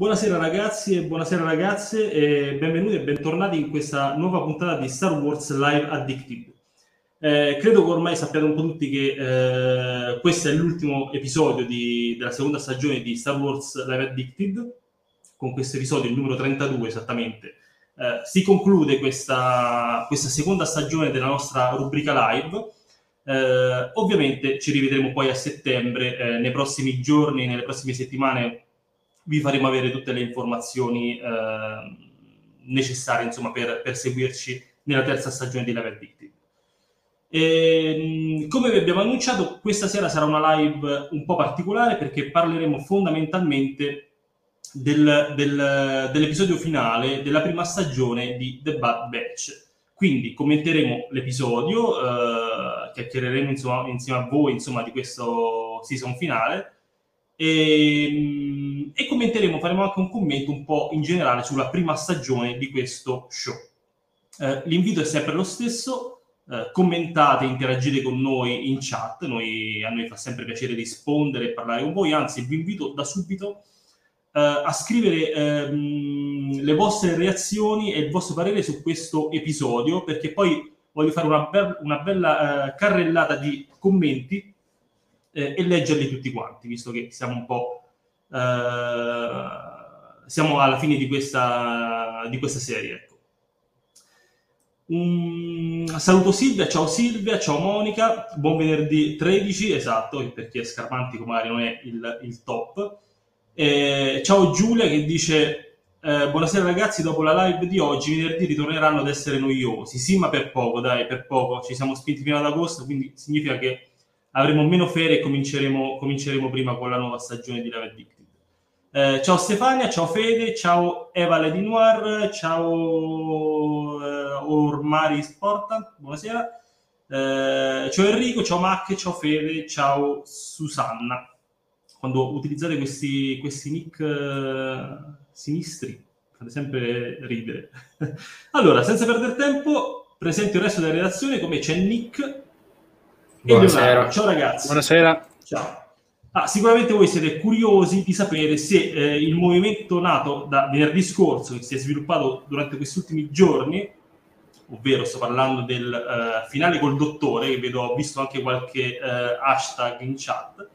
Buonasera ragazzi e buonasera ragazze e benvenuti e bentornati in questa nuova puntata di Star Wars Live Addicted. Eh, credo che ormai sappiate un po' tutti che eh, questo è l'ultimo episodio di, della seconda stagione di Star Wars Live Addicted, con questo episodio, il numero 32 esattamente. Eh, si conclude questa, questa, seconda stagione della nostra rubrica live. Eh, ovviamente ci rivedremo poi a settembre, eh, nei prossimi giorni, nelle prossime settimane vi faremo avere tutte le informazioni eh, necessarie insomma, per, per, seguirci nella terza stagione di Live Addicted. E, come vi abbiamo annunciato, questa sera sarà una live un po' particolare perché parleremo fondamentalmente del, del, dell'episodio finale della prima stagione di The Bad Batch. Quindi commenteremo l'episodio, eh, chiacchiereremo insomma, insieme a voi insomma, di questo season finale e, e, commenteremo, faremo anche un commento un po' in generale sulla prima stagione di questo show. Eh, l'invito è sempre lo stesso, eh, commentate, interagite con noi in chat, noi, a noi fa sempre piacere rispondere e parlare con voi, anzi vi invito da subito eh, a scrivere ehm, le vostre reazioni e il vostro parere su questo episodio, perché poi voglio fare una, be- una bella eh, carrellata di commenti eh, e leggerli tutti quanti, visto che siamo un po'... Eh, siamo alla fine di questa, di questa serie. Ecco. Um, saluto Silvia, ciao Silvia, ciao Monica, buon venerdì 13, esatto, per chi è scarmantico magari non è il, il top. Eh, ciao Giulia che dice eh, buonasera ragazzi, dopo la live di oggi venerdì ritorneranno ad essere noiosi. Sì, ma per poco, dai, per poco. Ci siamo spinti fino ad agosto, quindi significa che avremo meno ferie e cominceremo, cominceremo prima con la nuova stagione di Live Addicted. Eh, ciao Stefania, ciao Fede, ciao Eva Lady Noir, ciao eh, Ormari Sporta, buonasera. Eh, ciao Enrico, ciao Mac, ciao Fede, ciao Susanna. Quando utilizzate questi, questi nick eh, sinistri, fate sempre ridere. allora, senza perdere tempo, presento il resto della redazione come c'è Nick Buonasera. Ciao ragazzi. Buonasera. Ciao. Ah, sicuramente voi siete curiosi di sapere se eh, il movimento nato da venerdì scorso, che si è sviluppato durante questi ultimi giorni, ovvero sto parlando del uh, finale col dottore, che vedo, ho visto anche qualche uh, hashtag in chat,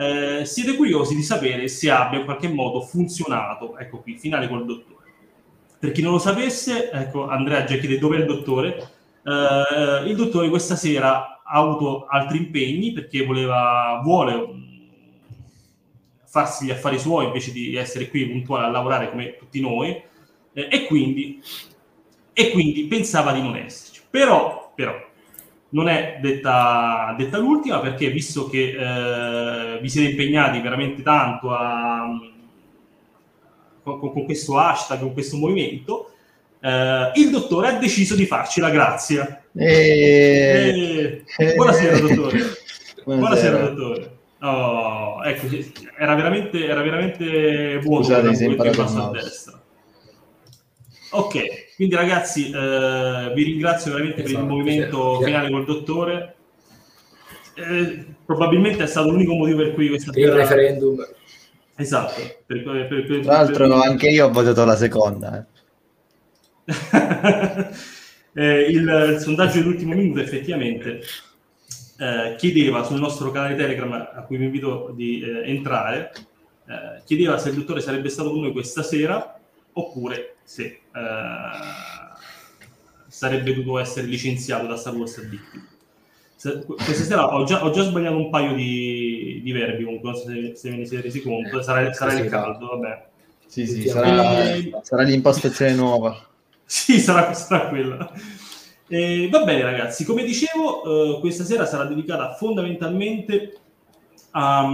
eh, siete curiosi di sapere se abbia in qualche modo funzionato, ecco qui, finale col dottore. Per chi non lo sapesse, ecco, Andrea già chiede dove è il dottore, eh, il dottore questa sera ha avuto altri impegni perché voleva, vuole farsi gli affari suoi invece di essere qui puntuale a lavorare come tutti noi eh, e, quindi, e quindi pensava di non esserci. Però, però non è detta, detta l'ultima perché visto che eh, vi siete impegnati veramente tanto a, con, con, questo hashtag, con questo movimento, eh, il dottore ha deciso di farci la grazia e... E... Buonasera, dottore. Buonasera, dottore. Oh, ecco, era veramente, era veramente buono. Scusate, si è a destra. Ok, quindi ragazzi, eh, vi ringrazio veramente esatto, per il esatto, movimento sì, finale col dottore. Eh, probabilmente è stato l'unico motivo per cui questa il referendum. Esatto. Per, per, per, Tra l'altro, anche io ho votato la seconda. Eh. eh, il, il, sondaggio dell'ultimo minuto effettivamente eh, chiedeva sul nostro canale Telegram, a cui vi invito di eh, entrare, eh, chiedeva se il dottore sarebbe stato con noi questa sera oppure se eh, sarebbe dovuto essere licenziato da Star Wars Addicted. Questa sera ho già, ho già, sbagliato un paio di, di verbi, comunque, non so se, se ve ne siete resi conto, sarà, sarà il caldo, vabbè. Sì, sì, sarà, sarà l'impostazione nuova. Sì, sarà, sarà quella. Eh, va bene ragazzi, come dicevo, eh, questa sera sarà dedicata fondamentalmente a,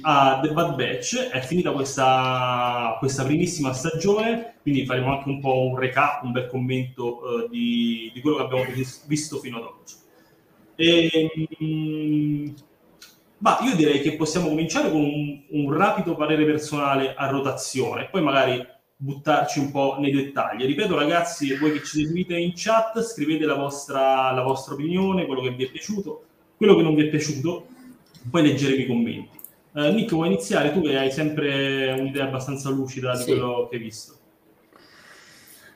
a, The Bad Batch. È finita questa, questa, primissima stagione, quindi faremo anche un po' un recap, un bel commento eh, di, di, quello che abbiamo visto fino ad oggi. E, ma io direi che possiamo cominciare con un, un rapido parere personale a rotazione, poi magari buttarci un po' nei dettagli. Ripeto ragazzi, voi che ci seguite in chat, scrivete la vostra, la vostra opinione, quello che vi è piaciuto, quello che non vi è piaciuto, poi leggeremo i commenti. Uh, Nick, vuoi iniziare? Tu che hai sempre un'idea abbastanza lucida di sì. quello che hai visto.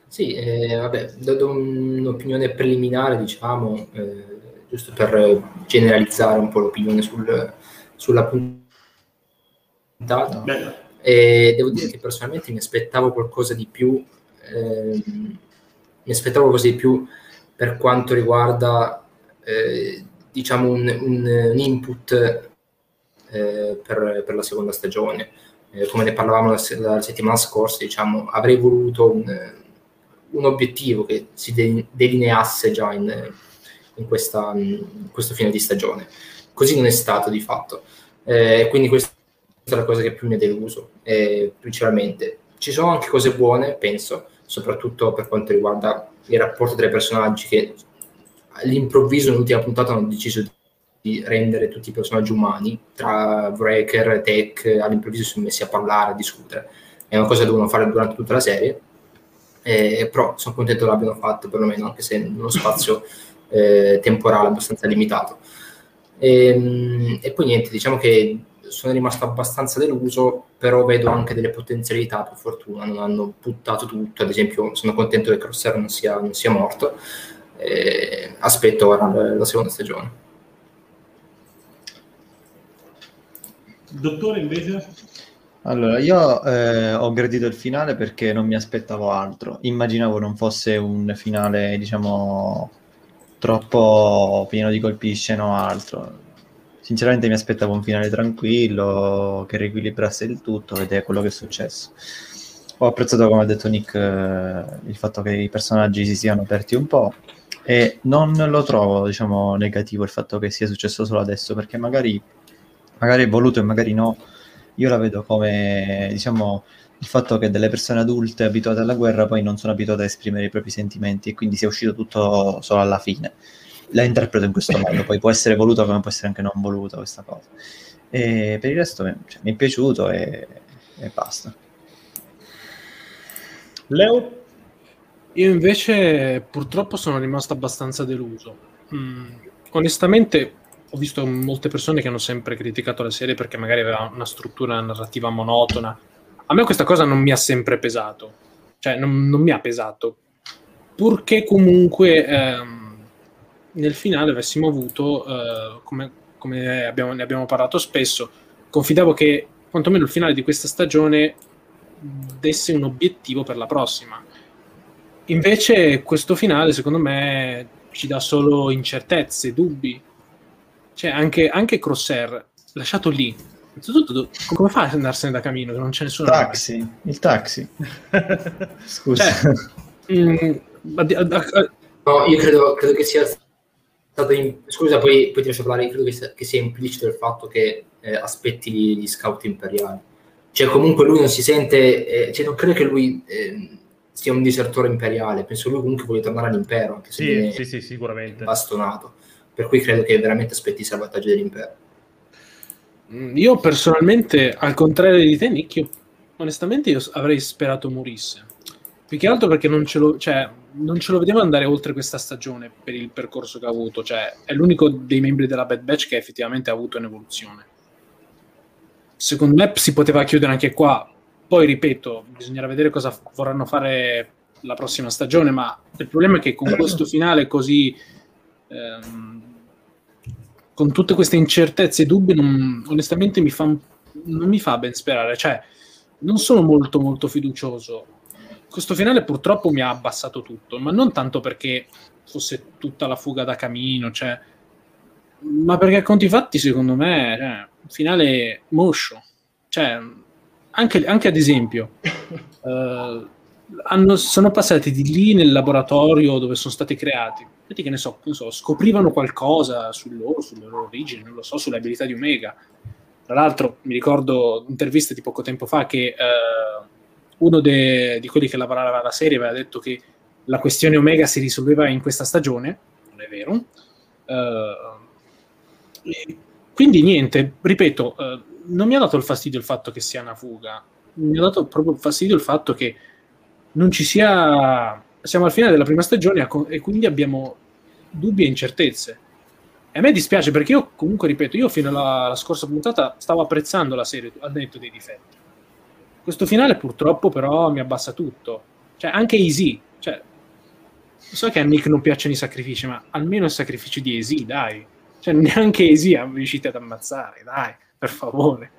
Sì, eh, vabbè, do un'opinione preliminare, diciamo, eh, giusto per generalizzare un po' l'opinione sul, sulla puntata. Bella. E devo dire che personalmente mi aspettavo qualcosa di più, eh, mi aspettavo qualcosa di più per quanto riguarda, eh, diciamo, un, un, un input eh, per, per, la seconda stagione. Eh, come ne parlavamo la, la, settimana scorsa, diciamo, avrei voluto un, un obiettivo che si de- delineasse già in, in, questa, in, questo fine di stagione. Così non è stato di fatto. Eh, quindi questa è la cosa che più mi ha deluso, eh, principalmente. Ci sono anche cose buone, penso, soprattutto per quanto riguarda il rapporto tra i personaggi che all'improvviso nell'ultima puntata hanno deciso di rendere tutti i personaggi umani, tra Breaker e Tech all'improvviso si sono messi a parlare, a discutere. È una cosa che devono fare durante tutta la serie, eh, però sono contento che l'abbiano fatto perlomeno, anche se in uno spazio eh, temporale abbastanza limitato. E, ehm, e, poi niente, diciamo che sono rimasto abbastanza deluso, però vedo anche delle potenzialità, per fortuna, non hanno buttato tutto, ad esempio sono contento che Crosser non sia, non sia morto, eh, aspetto ora la, la seconda stagione. Dottore invece? Allora, io eh, ho gradito il finale perché non mi aspettavo altro. Immaginavo non fosse un finale, diciamo, troppo pieno di colpi di scena o altro. Sinceramente mi aspettavo un finale tranquillo, che riequilibrasse il tutto ed è quello che è successo. Ho apprezzato, come ha detto Nick, eh, il fatto che i personaggi si siano aperti un po' e non lo trovo, diciamo, negativo il fatto che sia successo solo adesso, perché magari magari è voluto e magari no, io la vedo come, diciamo, il fatto che delle persone adulte abituate alla guerra poi non sono abituate a esprimere i propri sentimenti e quindi sia uscito tutto solo alla fine. La interpreto in questo modo, poi può essere voluta come può essere anche non voluta questa cosa. E per il resto cioè, mi è piaciuto e, e basta. Leo? Io invece purtroppo sono rimasto abbastanza deluso. Mm, onestamente ho visto molte persone che hanno sempre criticato la serie perché magari aveva una struttura narrativa monotona. A me questa cosa non mi ha sempre pesato, cioè non, non mi ha pesato, purché comunque ehm, nel finale avessimo avuto, eh, come, come abbiamo, ne abbiamo parlato spesso, confidavo che quantomeno il finale di questa stagione desse un obiettivo per la prossima. Invece questo finale, secondo me, ci dà solo incertezze, dubbi, cioè, anche, anche Crosser, lasciato lì, innanzitutto come fa ad andarsene da camino che non c'è nessuno? Taxi, nave? il taxi. Scusa. Cioè, mm, a, a, a, no, io credo, credo, che sia. In... Scusa, poi, poi ti lascio parlare. Credo che sia, che sia implicito il fatto che eh, aspetti gli, gli, scout imperiali. Cioè, comunque lui non si sente... Eh, cioè, non credo che lui... Eh, sia un disertore imperiale, penso lui comunque voglia tornare all'impero, anche se sì, sì, sì, sicuramente. bastonato per cui credo che veramente aspetti il salvataggio dell'impero. Mm, io personalmente, al contrario di te, Nick, io, onestamente io avrei sperato morisse. Più che altro perché non ce, lo, cioè, non ce lo vedevo andare oltre questa stagione per il percorso che ha avuto. Cioè, è l'unico dei membri della Bad Batch che effettivamente ha avuto un'evoluzione. Secondo me si poteva chiudere anche qua. Poi, ripeto, bisognerà vedere cosa vorranno fare la prossima stagione, ma il problema è che con questo finale così ehm, con tutte queste incertezze e dubbi, non, onestamente mi fa, non mi fa ben sperare. Cioè, non sono molto, molto fiducioso. Questo finale purtroppo mi ha abbassato tutto, ma non tanto perché fosse tutta la fuga da camino, cioè, ma perché a conti fatti, secondo me, cioè, un finale moscio. Cioè, anche, anche ad esempio, eh, hanno, sono passati di lì nel laboratorio dove sono stati creati. Vedi che ne so, ne so scoprivano qualcosa su loro, sulle loro origini, non lo so, sulle abilità di Omega. Tra l'altro, mi ricordo interviste di poco tempo fa che eh, uno de, di quelli che lavorava alla serie aveva detto che la questione Omega si risolveva in questa stagione. Non è vero. Uh, quindi niente, ripeto, uh, non mi ha dato il fastidio il fatto che sia una fuga, mi ha dato proprio fastidio il fatto che non ci sia... Siamo al fine della prima stagione e quindi abbiamo dubbi e incertezze. a me dispiace perché io comunque, ripeto, io fino alla, alla scorsa puntata stavo apprezzando la serie al netto dei difetti. Questo finale purtroppo però mi abbassa tutto. Cioè, anche Easy. Cioè, so che a Nick non piacciono i sacrifici, ma almeno il sacrificio di Easy, dai. Cioè, neanche Easy riuscite ad ammazzare, dai, per favore.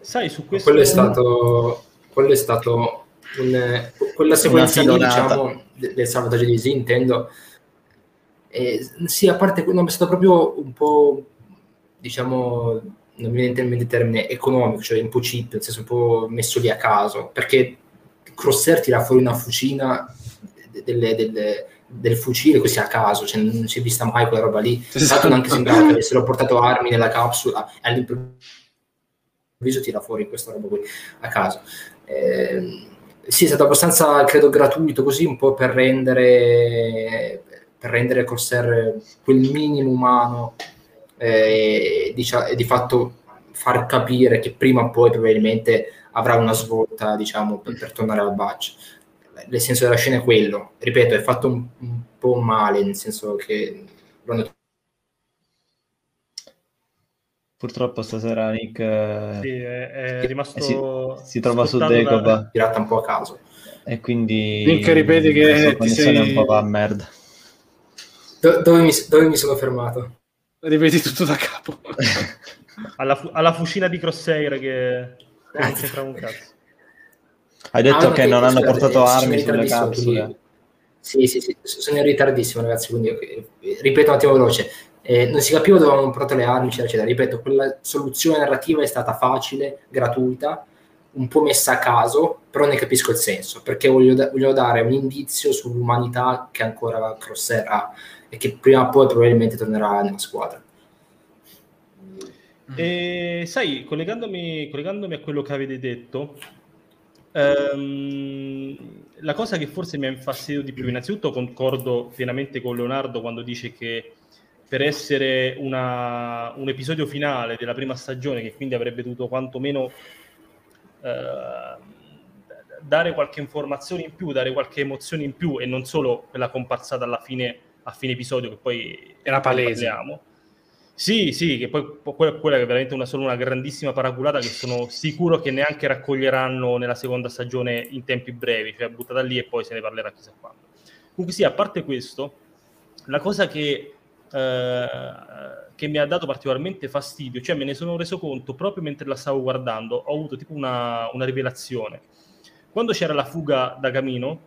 Sai, su questo... Quello è stato... Quello è stato un, quella sequenza lì, diciamo, del salvataggio di Easy, intendo eh, sì, a parte quello, è stato proprio un po', diciamo, non mi viene in mente il termine economico, cioè un po' cheap, nel senso un po' messo lì a caso, perché Crosser tira fuori una fucina delle, delle, del fucile così a caso, cioè non si è vista mai quella roba lì. Esatto. Non anche sembrato che avessero portato armi nella capsula e all'improvviso tira fuori questa roba qui a caso. Eh, sì, è stato abbastanza, credo, gratuito così, un po' per rendere per rendere Corsair quel minimo umano eh, dicia, e di fatto far capire che prima o poi probabilmente avrà una svolta diciamo per, per tornare al batch il senso della scena è quello. Ripeto è fatto un, un po' male nel senso che Purtroppo stasera Nick eh, sì, è, è rimasto si, si, trova su Decoba tirata un po' a caso. E quindi Nick ripeti che ti sei... un po' a merda. Do- dove, mi, dove, mi, sono fermato? Ripeti tutto da capo. alla, fu- alla, fucina di Crosshair che non c'entra un cazzo. Hai detto ah, che non hanno portato armi sulle capsule. Quindi... Sì, sì, sì, sono in ritardissimo ragazzi, quindi okay. ripeto un attimo veloce. Eh, non si capiva dove avevano portato le armi, eccetera, eccetera. Ripeto, quella soluzione narrativa è stata facile, gratuita, un po' messa a caso, però ne capisco il senso, perché voglio, da- voglio dare un indizio sull'umanità che ancora Crosshair ha e che prima o poi probabilmente tornerà nella squadra. E sai, collegandomi, collegandomi a quello che avete detto, ehm, la cosa che forse mi ha infastidito di più, innanzitutto concordo pienamente con Leonardo quando dice che per essere una, un episodio finale della prima stagione, che quindi avrebbe dovuto quantomeno eh, dare qualche informazione in più, dare qualche emozione in più e non solo quella comparsata alla fine a fine episodio che poi era palese. Parliamo. Sì, sì, che poi quella, quella è veramente una, solo una grandissima paraculata che sono sicuro che neanche raccoglieranno nella seconda stagione in tempi brevi, cioè buttata lì e poi se ne parlerà chissà quando. Comunque sì, a parte questo, la cosa che, eh, che mi ha dato particolarmente fastidio, cioè me ne sono reso conto proprio mentre la stavo guardando, ho avuto tipo una, una rivelazione. Quando c'era la fuga da Camino,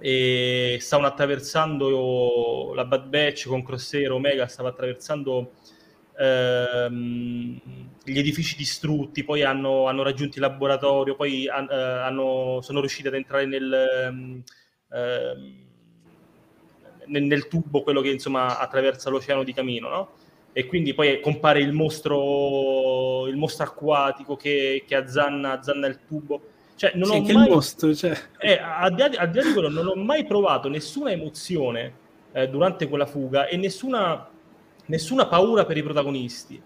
e stavano attraversando la Bad Batch con Crosshair Omega stava attraversando ehm, gli edifici distrutti poi hanno, hanno raggiunto il laboratorio poi han, eh, hanno, sono riusciti ad entrare nel, ehm, nel, nel, tubo quello che insomma attraversa l'oceano di Camino no? e quindi poi compare il mostro il mostro acquatico che, che azzanna, azzanna il tubo cioè, non sì, ho che mai... mostro, cioè. eh, al, di, al, di là di quello, non ho mai provato nessuna emozione eh, durante quella fuga e nessuna, nessuna paura per i protagonisti,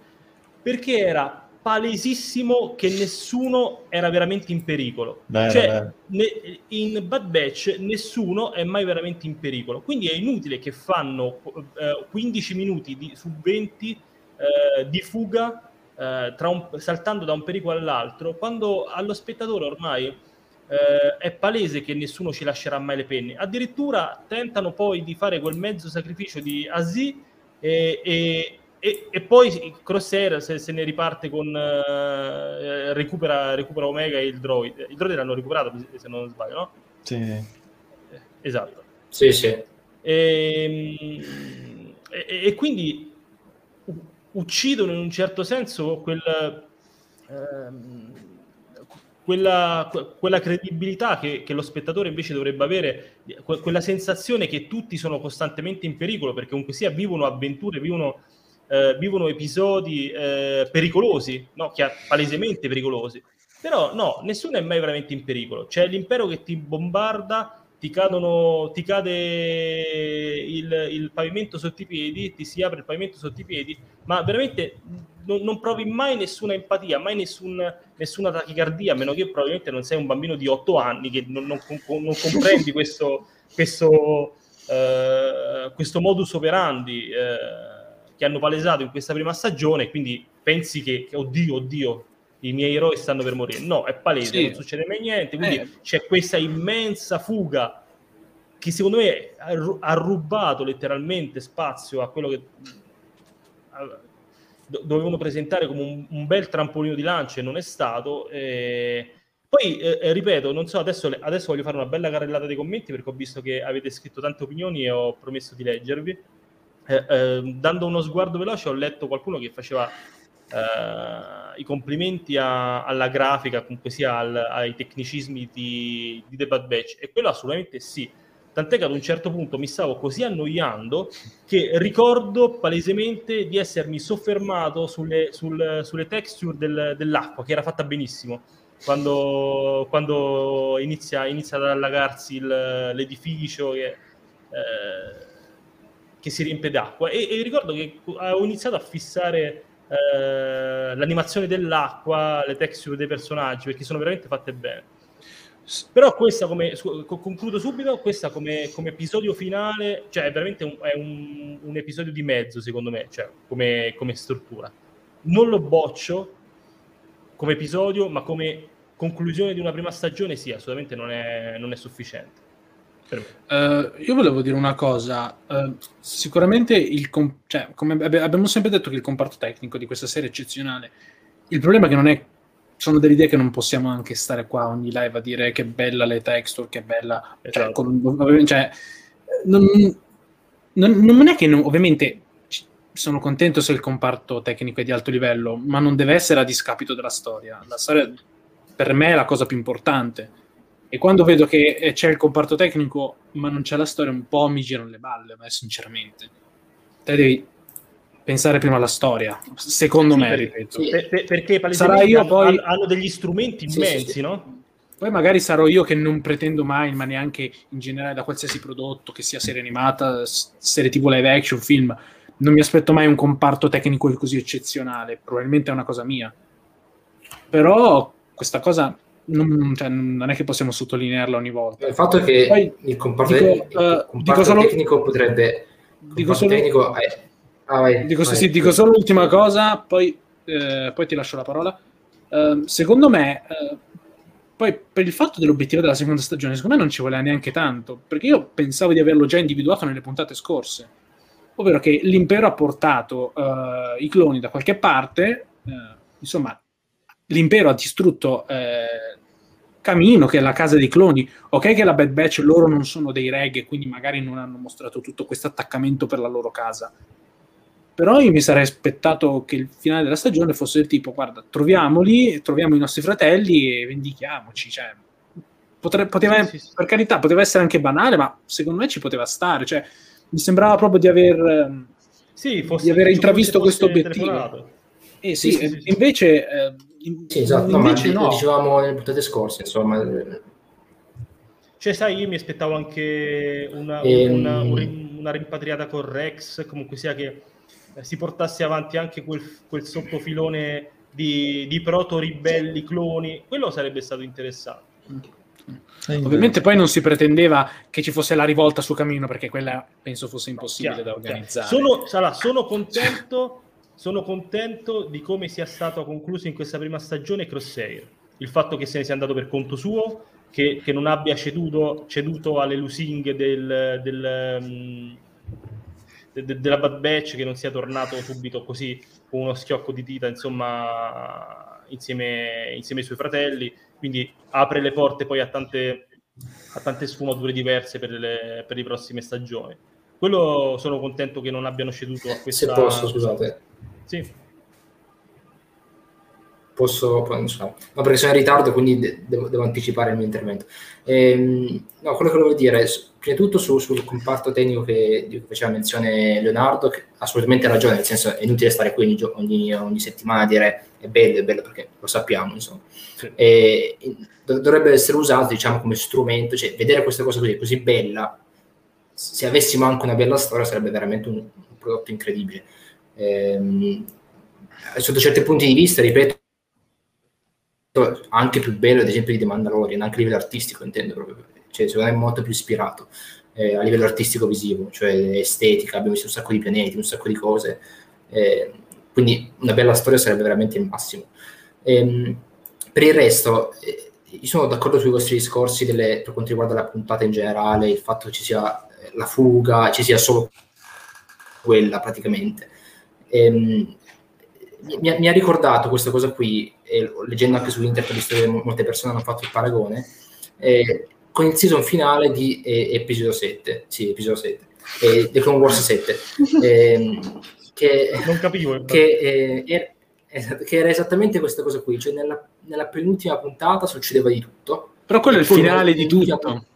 perché era palesissimo che nessuno era veramente in pericolo. Beh, cioè, ne, in Bad Batch nessuno è mai veramente in pericolo. Quindi è inutile che fanno eh, 15 minuti di, su 20 eh, di fuga eh, un, saltando da un pericolo all'altro, quando allo spettatore ormai eh, è palese che nessuno ci lascerà mai le penne. Addirittura tentano poi di fare quel mezzo sacrificio di Aziz e, e, e, e, poi Crosshair se, se, ne riparte con eh, recupera, recupera, Omega e il droid. Il droid l'hanno recuperato se non sbaglio, no? Sì. Esatto. Sì, sì. E, e, quindi uccidono in un certo senso quel, ehm, quella, quella, credibilità che, che, lo spettatore invece dovrebbe avere, quella sensazione che tutti sono costantemente in pericolo perché comunque sia vivono avventure, vivono, eh, vivono episodi eh, pericolosi, no? palesemente pericolosi. Però no, nessuno è mai veramente in pericolo. C'è l'impero che ti bombarda ti, cadono, ti cade il, il, pavimento sotto i piedi, ti si apre il pavimento sotto i piedi, ma veramente non, non provi mai nessuna empatia, mai nessun, nessuna tachicardia, a meno che probabilmente non sei un bambino di 8 anni che non, non, non comprendi questo, questo, uh, questo, modus operandi. Uh, che hanno palesato in questa prima stagione, quindi pensi che, che oddio, oddio, i miei eroi stanno per morire. No, è palese, sì. non succede mai niente, quindi eh. c'è questa immensa fuga che secondo me ha rubato letteralmente spazio a quello che dovevano presentare come un, un, bel trampolino di lancio e non è stato. Eh, poi, eh, ripeto, non so, adesso, adesso, voglio fare una bella carrellata dei commenti perché ho visto che avete scritto tante opinioni e ho promesso di leggervi. Eh, eh, dando uno sguardo veloce ho letto qualcuno che faceva eh, i complimenti a, alla grafica, comunque sia al, ai tecnicismi di, di The Bad Batch e quello assolutamente sì tant'è che ad un certo punto mi stavo così annoiando che ricordo palesemente di essermi soffermato sulle, sul, sulle texture del, dell'acqua, che era fatta benissimo, quando, quando inizia, inizia, ad allagarsi il, l'edificio che, eh, che, si riempie d'acqua. E, e, ricordo che ho iniziato a fissare eh, l'animazione dell'acqua, le texture dei personaggi, perché sono veramente fatte bene. Però questa come, concludo subito, questa come, come episodio finale, cioè è veramente un, è un, un, episodio di mezzo secondo me, cioè come, come struttura. Non lo boccio come episodio, ma come conclusione di una prima stagione sì, assolutamente non è, non è sufficiente. Uh, io volevo dire una cosa, uh, sicuramente il com- cioè, come abbiamo sempre detto che il comparto tecnico di questa serie è eccezionale, il problema è che non è sono delle idee che non possiamo anche stare qua ogni live a dire che bella le texture, che bella... Cioè, esatto. con, cioè, non, non, non, è che non, ovviamente sono contento se il comparto tecnico è di alto livello, ma non deve essere a discapito della storia. La storia per me è la cosa più importante. E quando vedo che c'è il comparto tecnico, ma non c'è la storia, un po' mi girano le balle, ma sinceramente. Te devi pensare prima alla storia, secondo sì, me, ripeto. Sì, per, perché Sarà io poi... hanno degli strumenti immensi, sì, no? Poi magari sarò io che non pretendo mai, ma neanche in generale da qualsiasi prodotto, che sia serie animata, serie TV live action, film, non mi aspetto mai un comparto tecnico così eccezionale, probabilmente è una cosa mia. Però questa cosa non, cioè, non è che possiamo sottolinearla ogni volta. Il fatto è che Poi, il comparto, dico, il comparto solo, tecnico potrebbe... Dico solo, tecnico è Ah, vai, dico, vai, sì, dico solo l'ultima cosa, poi, eh, poi, ti lascio la parola. Uh, secondo me, uh, poi per il fatto dell'obiettivo della seconda stagione, secondo me non ci voleva neanche tanto, perché io pensavo di averlo già individuato nelle puntate scorse, ovvero che l'impero ha portato uh, i cloni da qualche parte, insomma, l'impero ha distrutto Camino, che è la casa dei cloni. Ok che la Bad Batch loro non sono dei reggae, quindi magari non hanno mostrato tutto questo attaccamento per la loro casa però io mi sarei aspettato che il finale della stagione fosse del tipo, guarda, troviamoli, troviamo i nostri fratelli e vendichiamoci. Cioè, potre, poteva, sì, sì, sì. Per carità, poteva essere anche banale, ma secondo me ci poteva stare. Cioè, mi sembrava proprio di aver, fosse, di aver intravisto questo obiettivo. Eh, sì, invece, eh, sì, esatto, invece no, no. dicevamo nelle puntate scorse, insomma. Cioè, sai, io mi aspettavo anche una, e... una, una rimpatriata con Rex, comunque sia che eh, si portasse avanti anche quel, quel sottofilone di, di proto-ribelli cloni, quello sarebbe stato interessante. Ovviamente poi non si pretendeva che ci fosse la rivolta su Camino perché quella penso fosse impossibile chiaro, da organizzare. Sono, sarà, sono, contento, sono contento di come sia stato concluso in questa prima stagione Crosshair. Il fatto che se ne sia andato per conto suo, che, che non abbia ceduto, ceduto alle lusinghe del, del, um, de, della Bad Batch che non sia tornato subito così con uno schiocco di dita, insomma, insieme, insieme ai suoi fratelli. Quindi apre le porte poi a tante, a tante sfumature diverse per le, per le prossime stagioni. Quello sono contento che non abbiano ceduto a questa... Se posso, scusate. Sì posso, no, perché sono in ritardo, quindi devo, devo anticipare il mio intervento. Ehm, no, quello che volevo dire, prima di tutto su, sul comparto tecnico che, di cui faceva menzione Leonardo, che ha assolutamente ragione, nel senso è inutile stare qui ogni, ogni, ogni settimana a dire è bello, è bello, perché lo sappiamo, insomma. Sì. E, dovrebbe essere usato, diciamo, come strumento, cioè vedere questa cosa così, così bella, se avessimo anche una bella storia sarebbe veramente un, un prodotto incredibile. Ehm, sotto certi punti di vista, ripeto, anche più bello ad esempio di The Mandalorian, anche a livello artistico intendo proprio, cioè secondo me è molto più ispirato eh, a livello artistico visivo, cioè estetica, abbiamo visto un sacco di pianeti, un sacco di cose, Eh, quindi una bella storia sarebbe veramente il massimo. Ehm, per il resto, eh, io sono d'accordo sui vostri discorsi delle, per quanto riguarda la puntata in generale, il fatto che ci sia la fuga, ci sia solo quella praticamente. Ehm, mi, mi, ha ricordato questa cosa qui, e leggendo anche su internet, visto che molte persone hanno fatto il paragone, eh, con il season finale di eh, episodio 7, sì, episodio 7, eh, The Clone Wars 7, ehm, che, non capivo, che, eh, era, che, era, esattamente questa cosa qui, cioè nella, nella penultima puntata succedeva di tutto. Però quello è il finale di tutto.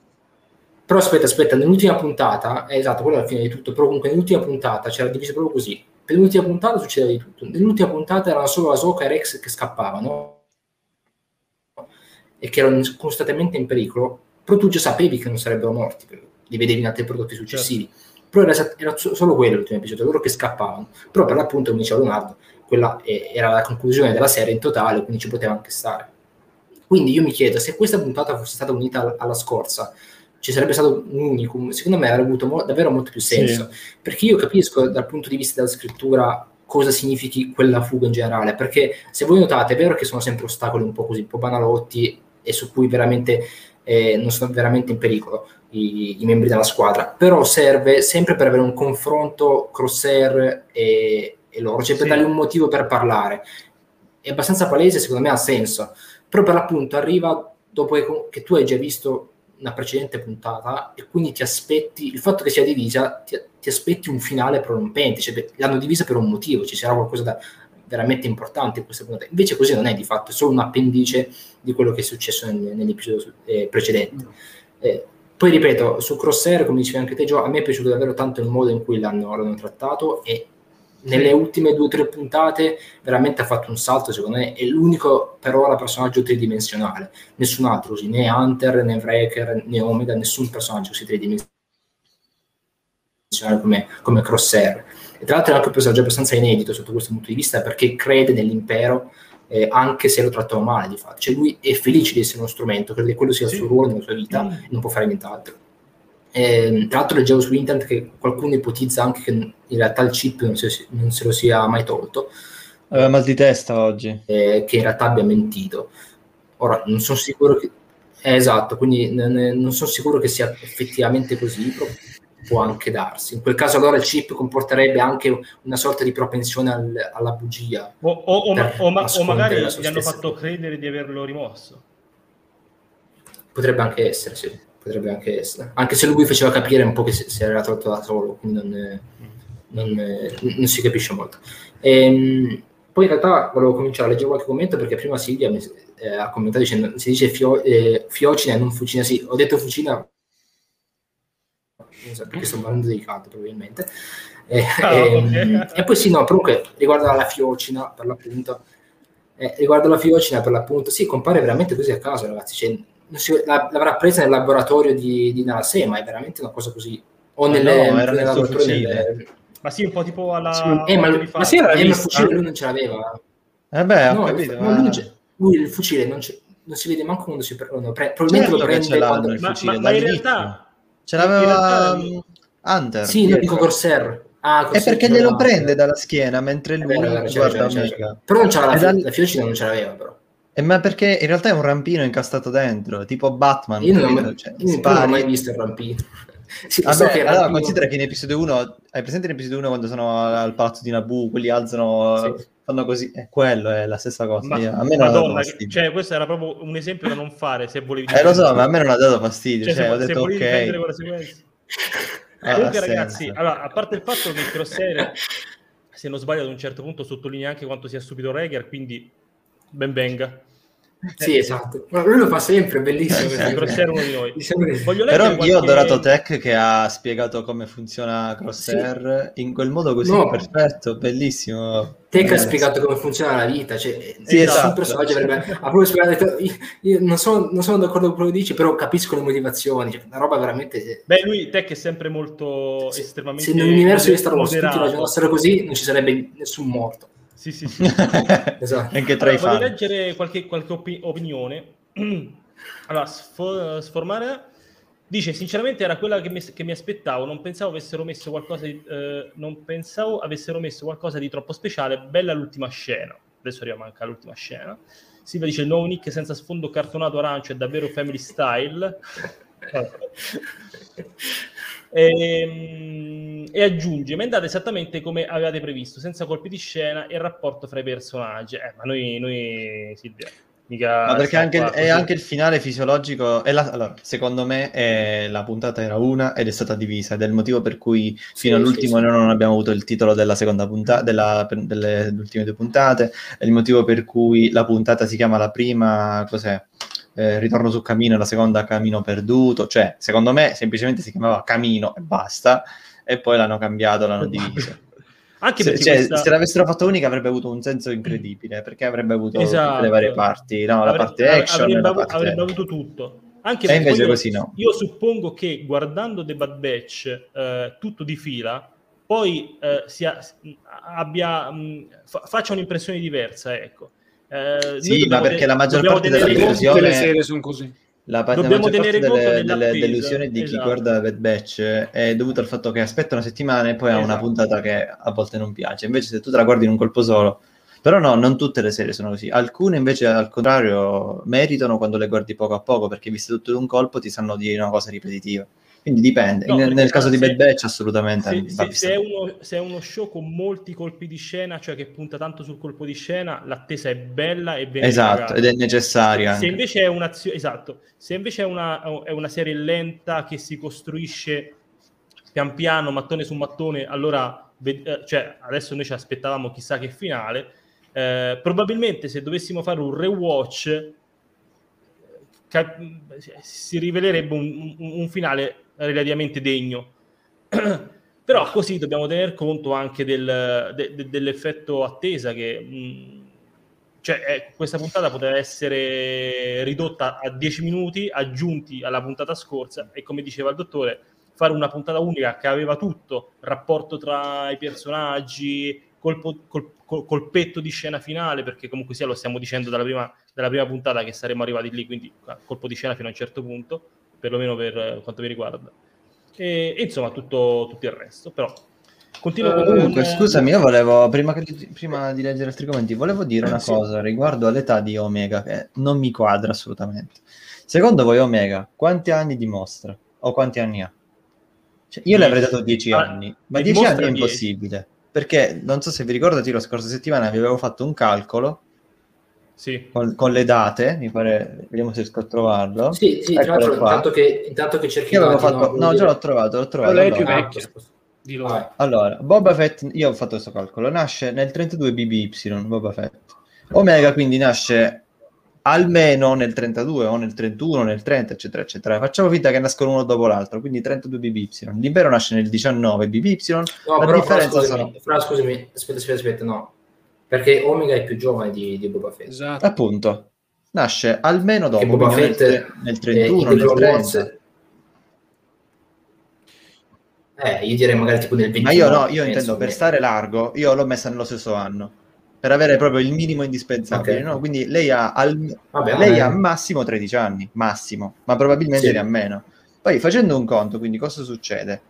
Però aspetta, aspetta, nell'ultima puntata, eh, esatto, quello è il fine di tutto, però comunque nell'ultima puntata c'era diviso proprio così. Per l'ultima puntata succedeva di tutto. Nell'ultima puntata erano solo Asoka e Rex che scappavano e che erano costantemente in pericolo, però tu già sapevi che non sarebbero morti, li vedevi in altri prodotti successivi. Certo. Però era, era, solo quello l'ultimo episodio, loro che scappavano. Però per l'appunto, come diceva Leonardo, quella era la conclusione della serie in totale, quindi ci poteva anche stare. Quindi io mi chiedo, se questa puntata fosse stata unita alla scorsa, ci sarebbe stato un unicum, secondo me avrebbe avuto mo- davvero molto più senso, sì. perché io capisco dal punto di vista della scrittura cosa significhi quella fuga in generale, perché se voi notate è vero che sono sempre ostacoli un po' così, un po' banalotti e su cui veramente eh, non sono veramente in pericolo i, i, membri della squadra, però serve sempre per avere un confronto crosshair e, e loro, cioè per sì. dargli un motivo per parlare. È abbastanza palese, secondo me ha senso, però per l'appunto arriva dopo che tu hai già visto una precedente puntata e quindi ti aspetti, il fatto che sia divisa, ti, ti aspetti un finale prorompente, cioè l'hanno divisa per un motivo, ci sarà qualcosa da veramente importante in questa puntata. Invece così non è di fatto, è solo un appendice di quello che è successo nel, nell'episodio eh, precedente. Eh, poi ripeto, su Crosshair, come dicevi anche te Gio, a me è piaciuto davvero tanto il modo in cui l'hanno, l'hanno trattato e nelle ultime due o tre puntate veramente ha fatto un salto, secondo me è l'unico per ora personaggio tridimensionale, nessun altro così, né Hunter, né Wrecker, né Omega, nessun personaggio così tridimensionale come, come Crosshair. E tra l'altro è anche un personaggio abbastanza inedito sotto questo punto di vista perché crede nell'impero eh, anche se lo trattano male di fatto. Cioè lui è felice di essere uno strumento, crede che quello sia il suo ruolo nella sua vita mm. e non può fare nient'altro. Eh, tra l'altro leggevo su internet che qualcuno ipotizza anche che in realtà il chip non, si, non se lo sia mai tolto. Aveva mal di testa oggi. Eh, che in realtà abbia mentito. Ora, non sono sicuro che... Eh, esatto, quindi non, non sono sicuro che sia effettivamente così, però può anche darsi. In quel caso allora il chip comporterebbe anche una sorta di propensione al, alla bugia. O, o, o, ma, o magari gli hanno fatto credere di averlo rimosso. Potrebbe anche essere, sì potrebbe anche essere. Anche se lui faceva capire un po' che si, si era tolto da solo, quindi non, non, non si capisce molto. E, ehm, poi in realtà volevo cominciare a leggere qualche commento perché prima Silvia mi, eh, ha commentato dicendo si dice fio, eh, fiocina e non fucina. Sì, ho detto fucina perché sto parlando delicato probabilmente. E, ah, e, okay. e, poi sì, no, comunque riguardo alla fiocina per l'appunto. Eh, riguardo alla fiocina per l'appunto, sì, compare veramente così a caso, ragazzi. Cioè, l'avrà presa nel laboratorio di, di Nase, ma è veramente una cosa così. O nelle, no, era nel laboratorio delle... Ma sì, un po' tipo alla... Sì, eh, ma, ma sì, era eh, il fucile lui non ce l'aveva. Eh beh, ho no, capito. Ma... Lui, lui, il fucile non, non, si vede manco quando si prende. Pre- probabilmente lo prende quando... Ma, ma, ma in realtà... Ce l'aveva realtà... Hunter. Sì, non dico Corsair. Ah, è perché glielo prende dalla schiena mentre lui guarda Omega. Però non c'era la, la fiocina, non ce l'aveva però. Eh, ma perché in realtà è un rampino incastrato dentro, tipo Batman. Io non, ho, cioè, io non ho mai visto il rampino. sì, Vabbè, so allora rampino... considera che in episodio 1, hai presente in episodio 1 quando sono al palazzo di Naboo, quelli alzano, sì. fanno così, è quello, è la stessa cosa. Ma, a me non Madonna, cioè questo era proprio un esempio da non fare se volevi... Eh lo so, ma a me non ha dato fastidio, cioè, cioè se, ho detto ok. Ah, Comunque ragazzi, allora, a parte il fatto che il crosshair, se non sbaglio ad un certo punto sottolinea anche quanto sia stupido Reger, quindi ben venga. Sì, esatto. Ma lui lo fa sempre, bellissimo. Eh, Crosshair uno di noi. Però qualche... io ho adorato Tech che ha spiegato come funziona Crosshair sì. in quel modo così no. perfetto, bellissimo. Tech ha spiegato come funziona la vita, cioè sì, esatto. personaggio avrebbe ha proprio spiegato, io, io non, sono, non, sono, d'accordo con quello che dici, però capisco le motivazioni, cioè, una roba veramente... Beh, lui Tech è sempre molto estremamente... Se nell'universo di Star Wars tutti ragionassero così, non ci sarebbe nessun morto. Sì, sì, sì. esatto. Anche tra allora, i fan. Voglio leggere qualche, qualche opi- opinione. allora, sfo- sformare Dice, sinceramente era quella che mi, che mi aspettavo, non pensavo avessero messo qualcosa di, eh, non pensavo avessero messo qualcosa di troppo speciale, bella l'ultima scena. Adesso arriva manca l'ultima scena. Silva dice, il nuovo Nick senza sfondo cartonato arancio è davvero family style. e, ehm, e, aggiunge, ma è andata esattamente come avevate previsto, senza colpi di scena e il rapporto fra i personaggi. Eh, ma noi, noi Silvia, Mica Ma perché anche, è anche il finale fisiologico. La, allora, secondo me è, la puntata era una ed è stata divisa. Ed è il motivo per cui fino sì, all'ultimo sì, sì. noi non abbiamo avuto il titolo della seconda puntata, della, delle ultime due puntate. È il motivo per cui la puntata si chiama la prima. Cos'è? Eh, ritorno su Camino la seconda Camino perduto. Cioè, secondo me semplicemente si chiamava Camino e basta. E poi l'hanno cambiato, l'hanno diviso. Anche se, cioè, questa... se l'avessero fatto unica avrebbe avuto un senso incredibile, perché avrebbe avuto esatto. le varie parti, no? la parte action avrebbe, la parte... avrebbe avuto tutto. Anche e invece io, così no. Io suppongo che guardando The Bad Batch eh, tutto di fila, poi eh, sia, abbia, mh, fa, faccia un'impressione diversa, ecco. Eh, sì, ma perché la maggior parte della televisione... serie sono così la, Dobbiamo tenere conto delle, delle delusioni di esatto. chi guarda Bad Batch è dovuta al fatto che aspetta una settimana e poi esatto. ha una esatto. puntata che a volte non piace. Invece, se tu te la guardi in un colpo solo, però no, non tutte le serie sono così. Alcune invece, al contrario, meritano quando le guardi poco a poco perché viste tutto in un colpo ti sanno dire una cosa ripetitiva. Quindi dipende. No, nel, nel caso di Bad Batch, assolutamente. Se, se, se, è uno, se, è uno, show con molti colpi di scena, cioè che punta tanto sul colpo di scena, l'attesa è bella e ben Esatto, pagata. ed è necessaria. Se, se invece è un'azione, esatto, se invece è una, è una serie lenta che si costruisce pian piano, mattone su mattone, allora eh, cioè, adesso noi ci aspettavamo chissà che finale. Eh, probabilmente se dovessimo fare un rewatch cap- si rivelerebbe un, un, un finale relativamente degno. Però così dobbiamo tener conto anche del, de, de, dell'effetto attesa che mh, cioè, eh, questa puntata poteva essere ridotta a 10 minuti aggiunti alla puntata scorsa e come diceva il dottore fare una puntata unica che aveva tutto, rapporto tra i personaggi, colpo, col, col, colpetto di scena finale, perché comunque sia lo stiamo dicendo dalla prima, dalla prima puntata che saremmo arrivati lì, quindi colpo di scena fino a un certo punto, perlomeno per eh, quanto mi riguarda. E, e insomma tutto, tutto, il resto, però continuo uh, Comunque, con... scusami, io volevo, prima, che, prima, di leggere altri commenti, volevo dire una sì. cosa riguardo all'età di Omega, che non mi quadra assolutamente. Secondo voi Omega, quanti anni dimostra? O quanti anni ha? Cioè, io le avrei dato 10 ah, anni, ma 10 anni è impossibile. Perché non so se vi ricordate, la scorsa settimana vi avevo fatto un calcolo sì. con, con, le date, mi pare, vediamo se riesco a trovarlo. Sì, sì, tra l'altro, intanto che, intanto che cerchi... Io fatto, no, già l'ho trovato, l'ho trovato. È più vecchia. Ah, allora, Boba Fett, io ho fatto questo calcolo, nasce nel 32 BBY, Boba Fett. Omega quindi nasce almeno nel 32 o nel 31, nel 30, eccetera, eccetera. Facciamo finta che nascono uno dopo l'altro, quindi 32 BBY. L'impero nasce nel 19 BBY. No, la però, differenza fra, scusami, fra, scusami, aspetta, aspetta, aspetta, no. Perché Omega è più giovane di, di Boba Fett. Esatto. Appunto. Nasce almeno dopo, Boba Fett nel, nel 31, nel 30. Eh, io direi magari tipo nel 29. Ma io no, io intendo per stare largo, io l'ho messa nello stesso anno per avere proprio il minimo indispensabile. Okay. No? Quindi lei ha al, vabbè, lei ha massimo 13 anni, massimo, ma probabilmente sì. ne ha meno. Poi facendo un conto, quindi cosa succede?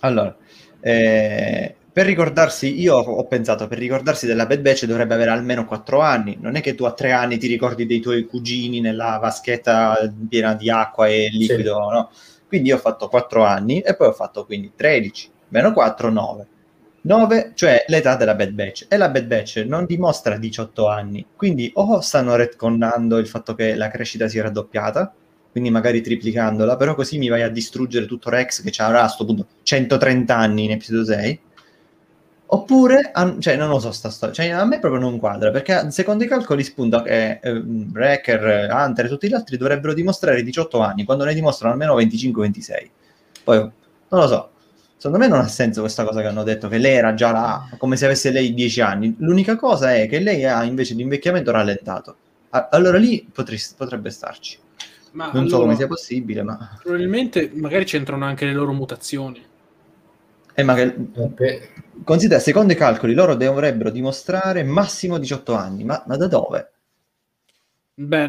Allora, eh, per ricordarsi, io ho pensato, per ricordarsi della Bad Batch dovrebbe avere almeno 4 anni. Non è che tu a 3 anni ti ricordi dei tuoi cugini nella vaschetta piena di acqua e liquido, sì. no? Quindi io ho fatto 4 anni e poi ho fatto quindi 13, meno 4, 9 9, cioè l'età della Bad Batch. E la Bad Batch non dimostra 18 anni, quindi o stanno retconnando il fatto che la crescita sia raddoppiata, quindi magari triplicandola, però così mi vai a distruggere tutto Rex che avrà a questo punto 130 anni in episodio 6. Oppure, cioè, non lo so, sta storia. Cioè, a me proprio non quadra, perché secondo i calcoli spunta che eh, Wrecker, Hunter e tutti gli altri dovrebbero dimostrare 18 anni, quando ne dimostrano almeno 25-26. Poi, non lo so, Secondo me non ha senso questa cosa che hanno detto, che lei era già là, come se avesse lei 10 anni. L'unica cosa è che lei ha invece l'invecchiamento rallentato. Allora lì potresti, potrebbe starci. Ma non allora, so come sia possibile, ma... Probabilmente magari c'entrano anche le loro mutazioni. Eh, ma che... Eh, considera, secondo i calcoli, loro dovrebbero dimostrare massimo 18 anni. Ma, ma da dove? Beh,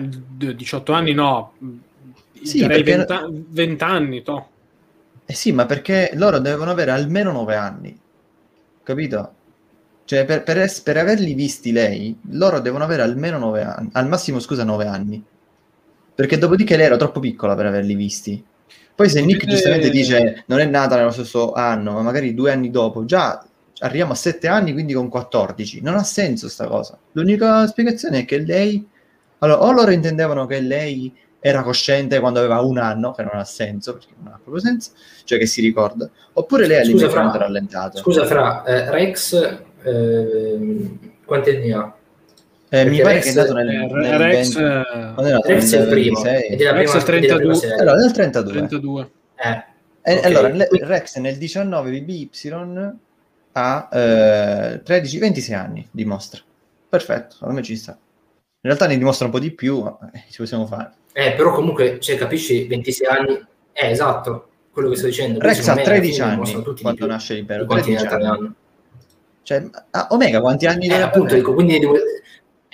18 anni no, Sì, Direi perché- 20 vent'anni, to. Eh sì, ma perché loro devono avere almeno nove anni, capito? Cioè, per, per es- per averli visti lei, loro devono avere almeno nove anni, al massimo, scusa, nove anni. Perché dopodiché lei era troppo piccola per averli visti. Poi se Nick giustamente dice non è nata nello stesso anno, ma magari due anni dopo, già arriviamo a sette anni, quindi con 14. Non ha senso sta cosa. L'unica spiegazione è che lei... Allora, o loro intendevano che lei era cosciente quando aveva un anno, che non ha senso, perché non ha proprio senso, cioè che si ricorda, oppure lei ha Fra. rallentato. Scusa, Fra, eh, Rex, ehm, quanti anni ha? Eh, mi pare Rex- che è nato nel, Eh, nel Rex, 20 eh? Rex è il primo, 26? ed è Rex prima, è il ed è la prima 32. serie. Allora, nel 32. 32. Eh, E- ok. Allora, Rex nel 19 BBY ha eh, 13-26 anni, dimostra. Perfetto, secondo me ci sta. In realtà ne dimostra un po' di più, ma eh, ci possiamo fare. Eh, però comunque, cioè, capisci, 26 anni... Eh, esatto, quello che sto dicendo. Rex ha secondo me, alla 13 fine anni di quando più nasce l'impero. di quanti 13 ne altri anni. Cioè, ah, Omega quanti anni Eh, appunto, dico, quindi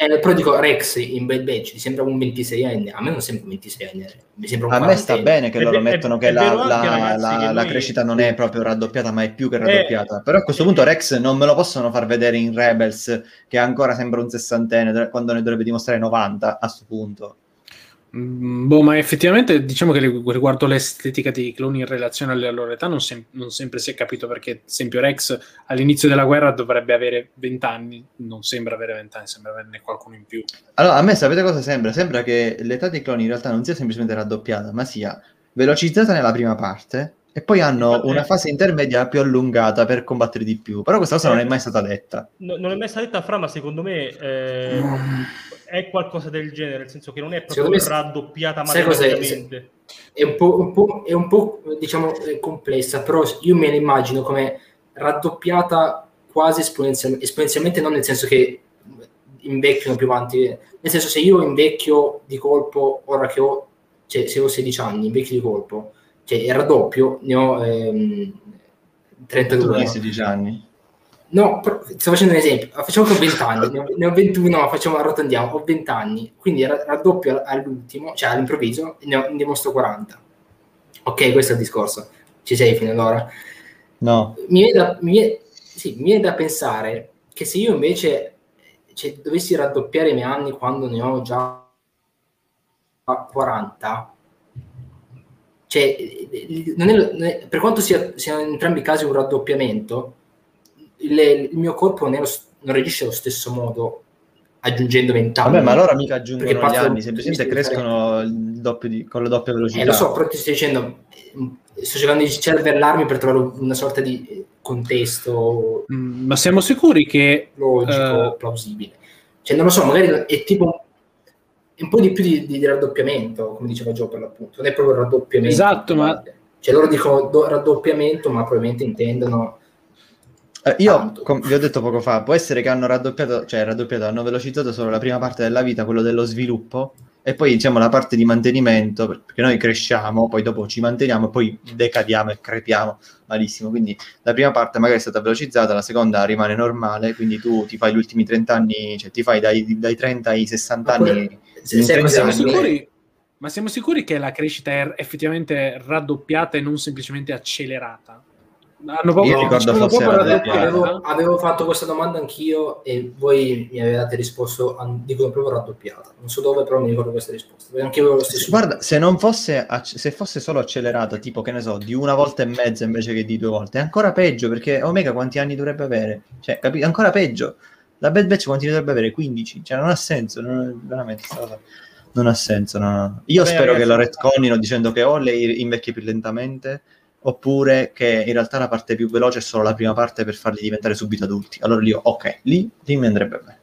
eh, però dico Rex in Bad Batch ti sembra un 26enne, a me non sembra un 26enne, mi sembra un A me sta 40enne. bene che È loro ve- mettono è- che è la, la- ragazzi, la- che la crescita non è proprio raddoppiata, ma è più che Eh, raddoppiata. Però a questo punto Rex non me lo possono far vedere in Rebels, che ancora sembra un sessantenne, quando ne dovrebbe dimostrare 90 a questo punto. Mm, Boh, ma effettivamente diciamo che riguardo l'estetica dei cloni in relazione alla loro età non, sem- non sempre si è capito perché, ad esempio, Rex all'inizio della guerra dovrebbe avere 20 anni, non sembra avere 20 anni, sembra averne qualcuno in più. Allora, a me sapete cosa sembra? Sembra che l'età dei cloni in realtà non sia semplicemente raddoppiata, ma sia velocizzata nella prima parte e poi hanno Infatti- una fase intermedia più allungata per combattere di più. Però questa cosa non è mai stata detta. No- non è mai stata detta fra, ma secondo me eh, è qualcosa del genere, nel senso che non è proprio me- raddoppiata matematicamente. È un po', un po'- è un po', diciamo eh, complessa, però io me la immagino come raddoppiata quasi esponenzial- esponenzialmente, non nel senso che invecchiano più avanti, nel senso se io invecchio di colpo ora che ho, cioè se ho 16 anni, invecchio di colpo, cioè il raddoppio, ne ho ehm, Tu 32. hai 16 anni. No, sto facendo un esempio. Facciamo che ho 20 anni, ne ho, ne ho 21, ma facciamo arrotondiamo, ho 20 anni, quindi ra- raddoppio all'ultimo, cioè all'improvviso, ne, ho, ne dimostro 40. Ok, questo è il discorso. Ci sei fino ad ora. No. Mi viene da, mi viene- sì, mi viene da pensare che se io invece cioè, dovessi raddoppiare i miei anni quando ne ho già 40, cioè, non è- non è- per quanto sia, siano in entrambi i casi un raddoppiamento, il, il mio corpo non, lo non reagisce allo stesso modo aggiungendo 20 anni. Vabbè, ma loro mica aggiungono gli anni, semplicemente crescono il doppio di- con la doppia velocità. Eh, lo so, però ti sto dicendo, eh, sto cercando di cervellarmi per trovare una sorta di eh, contesto Mm, ma siamo sicuri che logico, Eh. plausibile. Cioè, non lo so, magari è tipo un po' di più di, di raddoppiamento, come diceva Gio per l'appunto, non è proprio il raddoppiamento. Esatto, ma- Cioè, loro dicono do- raddoppiamento, ma probabilmente intendono... Eh, io, com- vi ho detto poco fa, può essere che hanno raddoppiato, cioè raddoppiato, hanno velocizzato solo la prima parte della vita, quello dello sviluppo, e poi diciamo la parte di mantenimento, per- perché noi cresciamo, poi dopo ci manteniamo, e poi decadiamo e crepiamo malissimo. Quindi la prima parte magari è stata velocizzata, la seconda rimane normale, quindi tu ti fai gli ultimi 30 anni, cioè ti fai dai, dai 30 ai 60 Ma anni. Se, se 30 siamo sicuri, ma siamo sicuri che la crescita è effettivamente raddoppiata e non semplicemente accelerata? Hanno proprio, Io ricordo fosse avevo, avevo fatto questa domanda anch'io e voi mi avevate risposto, a- dicono proprio raddoppiata. Non so dove, però mi ricordo questa risposta. Perché Anche io avevo lo stesso. Guarda, se non fosse, acc- se fosse solo accelerato, tipo che ne so, di una volta e mezza invece che di due volte, è ancora peggio perché Omega quanti anni dovrebbe avere? Cioè, capi- ancora peggio. La Bad Batch quanti ne dovrebbe avere? 15. Cioè, non ha senso, non, veramente sta cosa non ha senso. no, no. Io Vabbè, spero ragazzi- che lo retconnino dicendo che o lei invecchia più lentamente oppure che in realtà la parte più veloce è solo la prima parte per farli diventare subito adulti. Allora lì, ok, lì, lì mi andrebbe bene.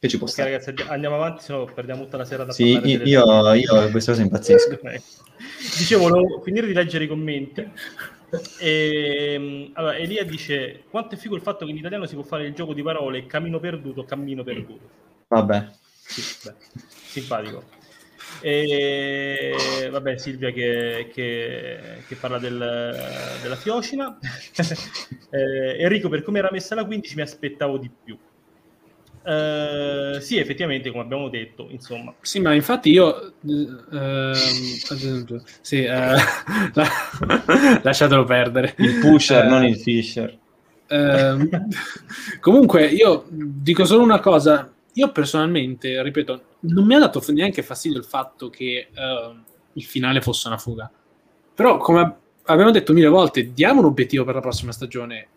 Che ci può Ok, stare. ragazzi, and- andiamo avanti, se no perdiamo tutta la sera da Sì, io, io, io queste cose impazzisco. Dicevo, volevo finire di leggere i commenti. E, allora, Elia dice: Quanto è figo il fatto che in italiano si può fare il gioco di parole cammino perduto, cammino perduto. Vabbè. Sì, beh, simpatico. E, vabbè, Silvia che, che- che parla del- della fiocina. Eh, Enrico, per come era messa la 15, mi aspettavo di più. Eh, sì, effettivamente, come abbiamo detto, insomma. Sì, ma infatti io... ehm, ad esempio, sì, eh, la- lasciatelo perdere. Il pusher, Eh, non il fisher. Ehm, comunque, io dico solo una cosa. Io personalmente, ripeto, non mi ha dato neanche fastidio il fatto che ehm, il finale fosse una fuga. Però, come abbiamo detto mille volte, diamo un obiettivo per la prossima stagione.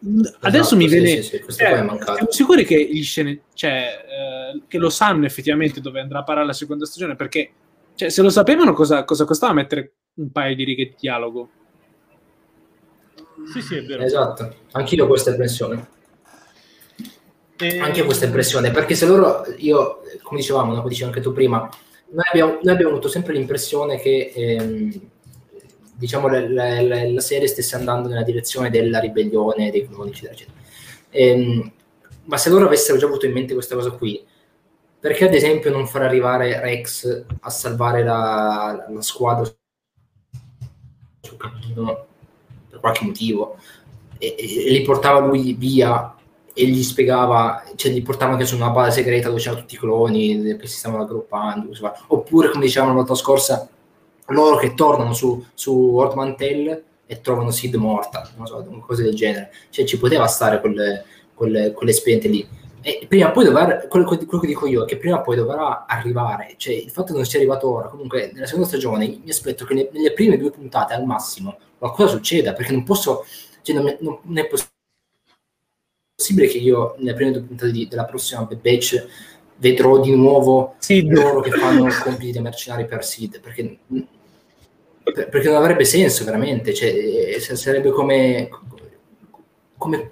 Eh, adesso mi Esatto, sì, viene. sì, sì, è mancato. siamo sicuri che gli scene, cioè, eh, che lo sanno effettivamente dove andrà a parare la seconda stagione? Perché cioè, se lo sapevano, cosa, cosa costava mettere un paio di righe di dialogo? Sì, sì, è vero. Esatto, anch'io ho questa impressione. E- Anche questa impressione, perché se loro, io, come dicevamo, come dicevi anche tu prima, noi abbiamo, noi abbiamo avuto sempre l'impressione che ehm, diciamo la, la- la- serie stesse andando nella direzione della ribellione dei cloni, eccetera, eccetera. Ehm, ma se loro avessero già avuto in mente questa cosa qui, perché ad esempio non far arrivare Rex a salvare la, la squadra sul cammino per qualche motivo e, e- li portava lui via e gli spiegava, cioè gli portava anche su una base segreta dove c'erano tutti i cloni che si stavano raggruppando, insomma. oppure come dicevamo la volta scorsa, loro che tornano su, su Old Mantel e trovano Sid morta, non so, cose del genere, cioè ci poteva stare quelle, quelle, quelle esperienze lì. E prima o poi dovrà, quello, quello che dico io è che prima o poi dovrà arrivare, cioè il fatto che non sia arrivato ora, comunque nella seconda stagione mi aspetto che ne- nelle prime due puntate al massimo qualcosa succeda, perché non posso, cioè non, non- non è possibile che io nelle prime due puntate di- della prossima Batch vedrò di nuovo Sì, loro che fanno compiti da mercenari per Sid, perché, per- perché non avrebbe senso veramente, cioè, eh, sarebbe come, come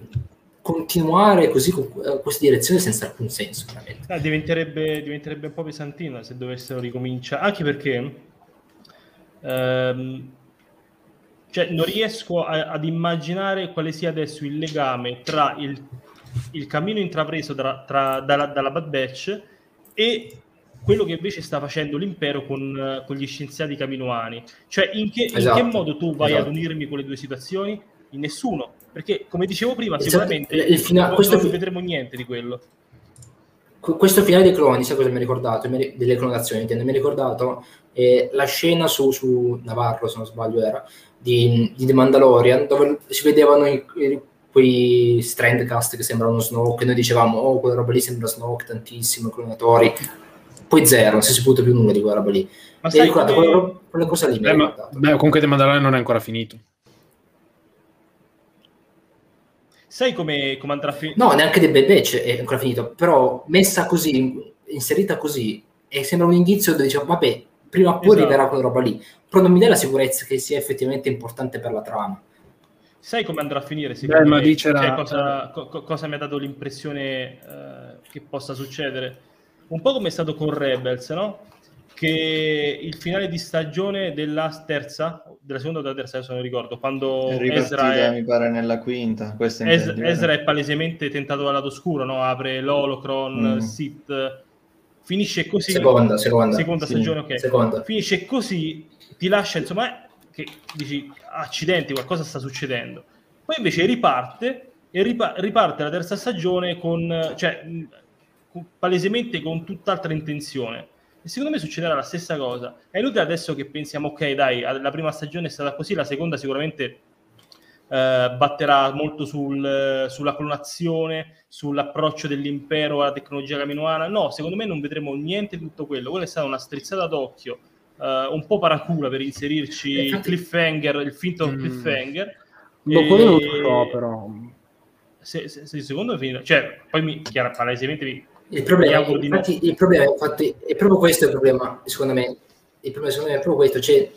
continuare così con eh, questa direzione senza alcun senso, veramente. Ah, diventerebbe, diventerebbe un po' pesantino se dovessero ricominciare, anche perché ehm, cioè, non riesco a- ad immaginare quale sia adesso il legame tra il, il cammino intrapreso tra- tra- dalla, dalla Bad Batch e quello che invece sta facendo l'impero con, eh, con gli scienziati caminoani. Cioè, in che, in che Esatto, modo tu vai esatto. ad unirmi con le due situazioni? In nessuno. Perché, come dicevo prima, Esatto, sicuramente il fina- non- non vedremo niente di quello. Qu- questo finale dei cloni, sai cosa mi ha ricordato? Delle clonazioni, intendo. Mi ha ricordato eh, la scena su, su Navarro, se non sbaglio era, di, di The Mandalorian, dove si vedevano i- i- quei strandcast che sembravano Snoke, noi dicevamo, oh, quella roba lì sembra Snoke tantissimo, i clonatori. Poi zero, non si è saputo più nulla di quella roba lì. Ma Mi sai ricordo, come- quella, quella cosa lì Beh, ma, ricordato. beh, comunque The Mandalorian non è ancora finito. Sai come, come andrà a finire? No, neanche The Bad Batch è ancora finito, però messa così, inserita così, e sembra un indizio dove diciamo, vabbè, prima o poi Esatto. arriverà quella roba lì, però non mi dà la sicurezza che sia effettivamente importante per la trama. Sai come andrà a finire? Beh, ma c'era- Cioè, cosa, co- co- cosa mi ha dato l'impressione eh, che possa succedere? Un po' come è stato con Rebels, no? Che il finale di stagione della terza, della seconda o della terza, adesso non ricordo, quando È Ezra è, mi pare, nella quinta. Intendi, vero? Ezra è palesemente tentato dal lato oscuro, no? Apre l'Holocron, Mm. Sith, finisce così. Seconda, seconda. Seconda Sì. stagione, ok. Seconda. Finisce così, ti lascia, insomma, che dici, accidenti, qualcosa sta succedendo. Poi invece riparte e ripa- riparte la terza stagione con, cioè, palesemente con tutt'altra intenzione. E secondo me succederà la stessa cosa. È inutile adesso che pensiamo, ok, dai, la prima stagione è stata così, la seconda sicuramente eh, batterà molto sul- sulla clonazione, sull'approccio dell'impero alla tecnologia caminoana. No, secondo me non vedremo niente di tutto quello. Quella è stata una strizzata d'occhio, eh, un po' paracula per inserirci il Infatti- cliffhanger, il finto Mm. cliffhanger. Boh, E- quello non lo so, però. Se, se- se secondo me finirà, cioè, poi mi chiaro, palesemente Il problema, infatti, il problema, infatti, è proprio questo il problema, secondo me. Il problema, secondo me, è proprio questo. Cioè,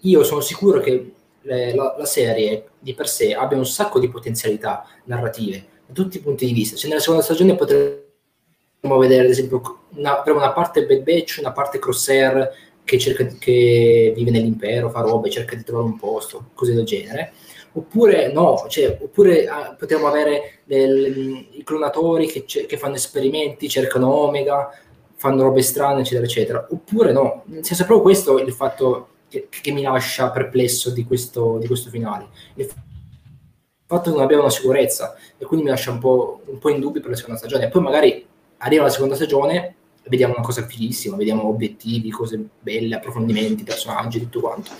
io sono sicuro che le- la, la serie di per sé abbia un sacco di potenzialità narrative da tutti i punti di vista. Cioè, nella seconda stagione potremmo vedere, ad esempio, una, una parte Bad Batch, una parte Crosshair che, cerca, che vive nell'impero, fa robe, cerca di trovare un posto, cose del genere. Oppure no, cioè, oppure ah, potremmo avere del- i clonatori che, che fanno esperimenti, cercano Omega, fanno robe strane, eccetera, eccetera. Oppure no, nel senso è proprio questo il fatto che, che mi lascia perplesso di questo, di questo finale. Il fatto che non abbiamo una sicurezza e quindi mi lascia un po', un po' in dubbio per la seconda stagione. Poi magari arriva la seconda stagione e vediamo una cosa fighissima, vediamo obiettivi, cose belle, approfondimenti, personaggi, tutto quanto.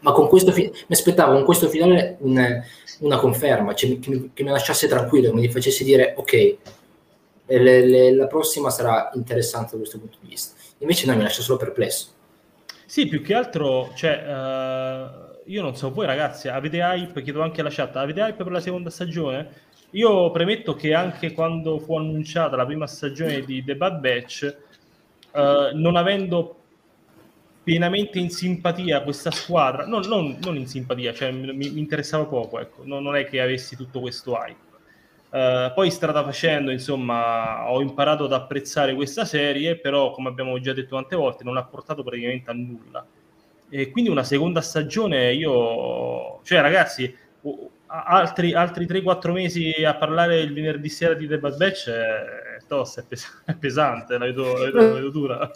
Ma con questo fi- mi aspettavo con questo finale un, una conferma, cioè, che, mi, che, mi, lasciasse tranquillo, che mi facesse dire ok, le, le, la prossima sarà interessante da questo punto di vista. Invece no, mi lascia solo perplesso. Sì, più che altro, cioè, uh, io non so, voi ragazzi avete hype, chiedo anche alla chat, avete hype per la seconda stagione? Io premetto che anche quando fu annunciata la prima stagione di The Bad Batch, uh, non avendo pienamente in simpatia questa squadra, no, non, non, in simpatia, cioè mi, mi interessava poco, ecco, non, non, è che avessi tutto questo hype. Uh, poi strada facendo, insomma, ho imparato ad apprezzare questa serie, però come abbiamo già detto tante volte, non ha portato praticamente a nulla. E quindi una seconda stagione, io, cioè ragazzi, altri, altri 3-4 mesi a parlare il venerdì sera di The Bad Batch è, tosta, è, pes- è pesante, la vedo, la vedo, la vedo dura.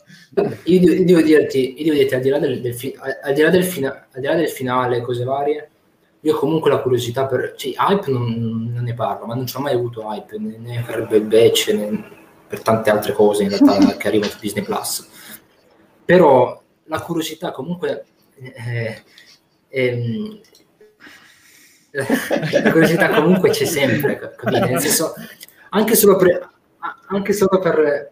Io, devo dirti, io devo dirti, al di là del, del, fi- al di là del, fina- al di là del finale, cose varie, io comunque la curiosità per... Cioè, hype non, non ne parlo, ma non ci ho mai avuto hype, né, né per Batch, né per tante altre cose in realtà che arrivano su Disney+. Plus. Però la curiosità comunque... Eh, ehm, la curiosità comunque c'è sempre, capite? Nel senso, anche solo per, anche solo per,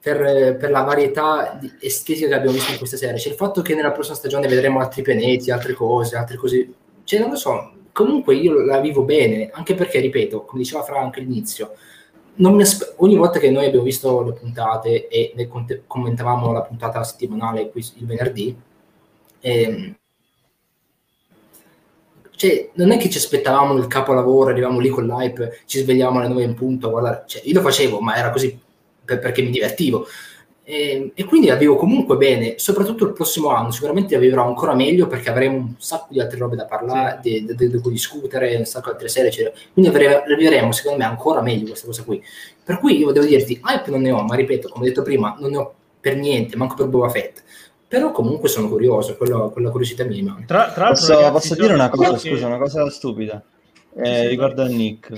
per, per la varietà estetica che abbiamo visto in questa serie, c'è il fatto che nella prossima stagione vedremo altri pianeti, altre cose, altre cose, cioè non lo so, comunque io la vivo bene, anche perché, ripeto, come diceva Frank all'inizio, aspe- ogni volta che noi abbiamo visto le puntate e ne commentavamo la puntata settimanale qui il venerdì, ehm, cioè, non è che ci aspettavamo il capolavoro, arrivavamo lì con l'hype, ci svegliamo alle 9 in punto, guardare. Cioè, io lo facevo, ma era così per, perché mi divertivo. E, e, quindi la vivo comunque bene, soprattutto il prossimo anno, sicuramente la vivrò ancora meglio perché avremo un sacco di altre robe da parlare, sì. di, di, di, cui discutere, un sacco di altre serie, eccetera. quindi la vivremo secondo me ancora meglio questa cosa qui. Per cui io devo dirti, hype non ne ho, ma ripeto, come detto prima, non ne ho per niente, manco per Boba Fett però comunque sono curioso, quello, quella curiosità mi rimane. Tra, tra posso, ragazzi, posso dire una cosa, che... scusa, una cosa stupida eh, sì, riguardo a Nick.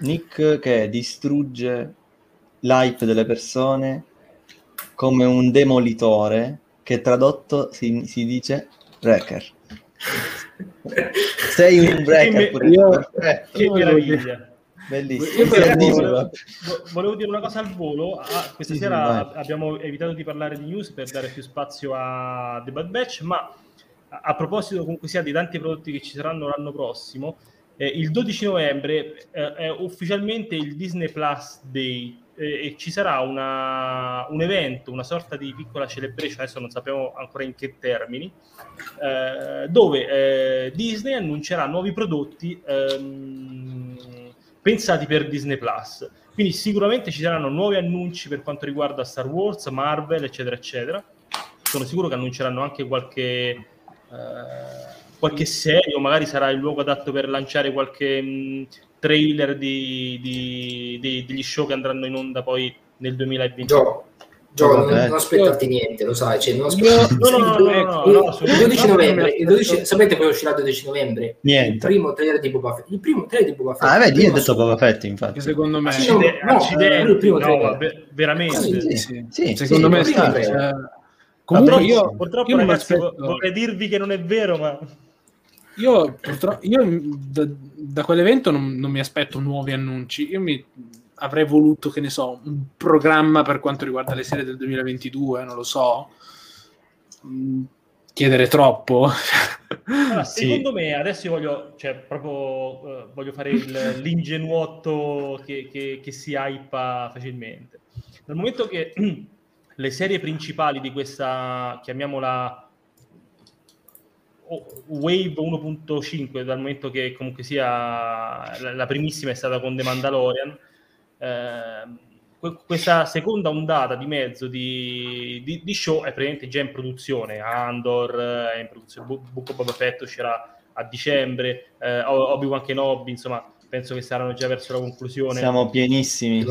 Nick che distrugge l'hype delle persone come un demolitore che tradotto si, si dice wrecker. Sei un wrecker pure io, che meraviglia. Bellissimo. Volevo, volevo, dire una cosa al volo. Ah, questa sì, sera sì, abbiamo evitato di parlare di news per dare più spazio a The Bad Batch, ma a, a proposito comunque sia di tanti prodotti che ci saranno l'anno prossimo, eh, il 12 novembre eh, è ufficialmente il Disney Plus Day eh, e ci sarà una, un evento, una sorta di piccola celebration, adesso non sappiamo ancora in che termini, eh, dove eh, Disney annuncerà nuovi prodotti ehm, pensati per Disney Plus. Quindi sicuramente ci saranno nuovi annunci per quanto riguarda Star Wars, Marvel, eccetera, eccetera. Sono sicuro che annunceranno anche qualche, eh, qualche serie o magari sarà il luogo adatto per lanciare qualche mh, trailer di, di, di, degli show che andranno in onda poi nel 2020. Gio, non, non aspettarti niente, lo sai, cioè, non aspettarti... No, no, no, no, no, no, il 12 novembre, il 12, sapete poi uscirà il 12 novembre? Niente. Il primo trailer di Boba Fett. Il primo trailer di Boba Fett. Ah, vedi, io ho detto Boba Fett, infatti. Secondo me... Sì, no, no, accidenti, il primo trailer. veramente. Sì, sì, sì, secondo me sì. Comunque io, purtroppo io ragazzi, vorrei dirvi che non è vero, ma... Io, purtroppo, io da, da quell'evento non, non mi aspetto nuovi annunci. Io mi avrei voluto, che ne so, un programma per quanto riguarda le serie del 2022, non lo so. Mm, chiedere troppo. Allora, secondo sì. me, adesso io voglio, cioè, proprio, uh, voglio fare il, l'ingenuotto che, che, che si hypa facilmente. Dal momento che le serie principali di questa, chiamiamola Wave 1.5, dal momento che comunque sia la primissima è stata con The Mandalorian, Ehm, questa seconda ondata di mezzo di, di, di, show è praticamente già in produzione. Andor è in produzione, Book of Boba Fett uscirà a dicembre, eh, Obi-Wan Kenobi, insomma, penso che saranno già verso la conclusione. Siamo pienissimi.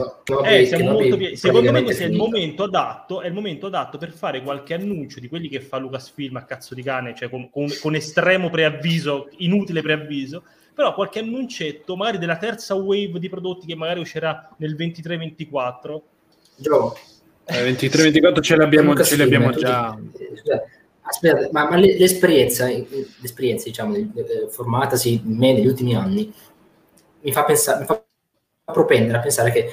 Eh, siamo molto pie- Secondo me questo è il momento adatto, è il momento adatto per fare qualche annuncio di quelli che fa Lucasfilm a cazzo di cane, cioè con, con, con estremo preavviso, inutile preavviso, però qualche annuncetto, magari della terza wave di prodotti che magari uscirà nel 23-24. Gio. Eh, 23-24 ce l'abbiamo, ce l'abbiamo già. Aspetta, ma, ma l'esperienza, l'esperienza diciamo, formatasi in me negli ultimi anni mi fa, pensare, mi fa propendere a pensare che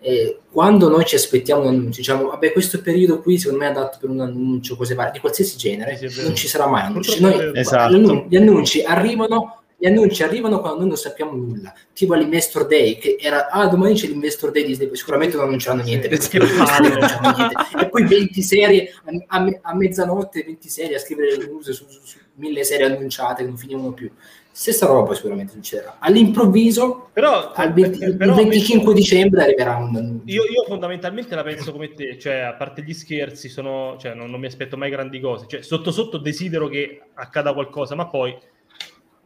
eh, quando noi ci aspettiamo un annuncio, diciamo, vabbè, questo periodo qui secondo me è adatto per un annuncio, cose varie, di qualsiasi genere, sì, non ci sarà mai annunci. Noi, esatto. Gli annunci arrivano gli annunci arrivano quando noi non sappiamo nulla, tipo all'Investor Day, che era, ah, domani c'è l'Investor Day Disney, sicuramente non annunceranno niente, perché non annunceranno niente. e poi 20 serie, a, a, a, mezzanotte 20 serie a scrivere le news su, su, su mille serie annunciate che non finivano più. Stessa roba sicuramente succederà. All'improvviso, però, al 20, però, il 25 dicembre arriverà un... Io, io, fondamentalmente la penso come te, cioè a parte gli scherzi, sono, cioè, non, non mi aspetto mai grandi cose, cioè, sotto sotto desidero che accada qualcosa, ma poi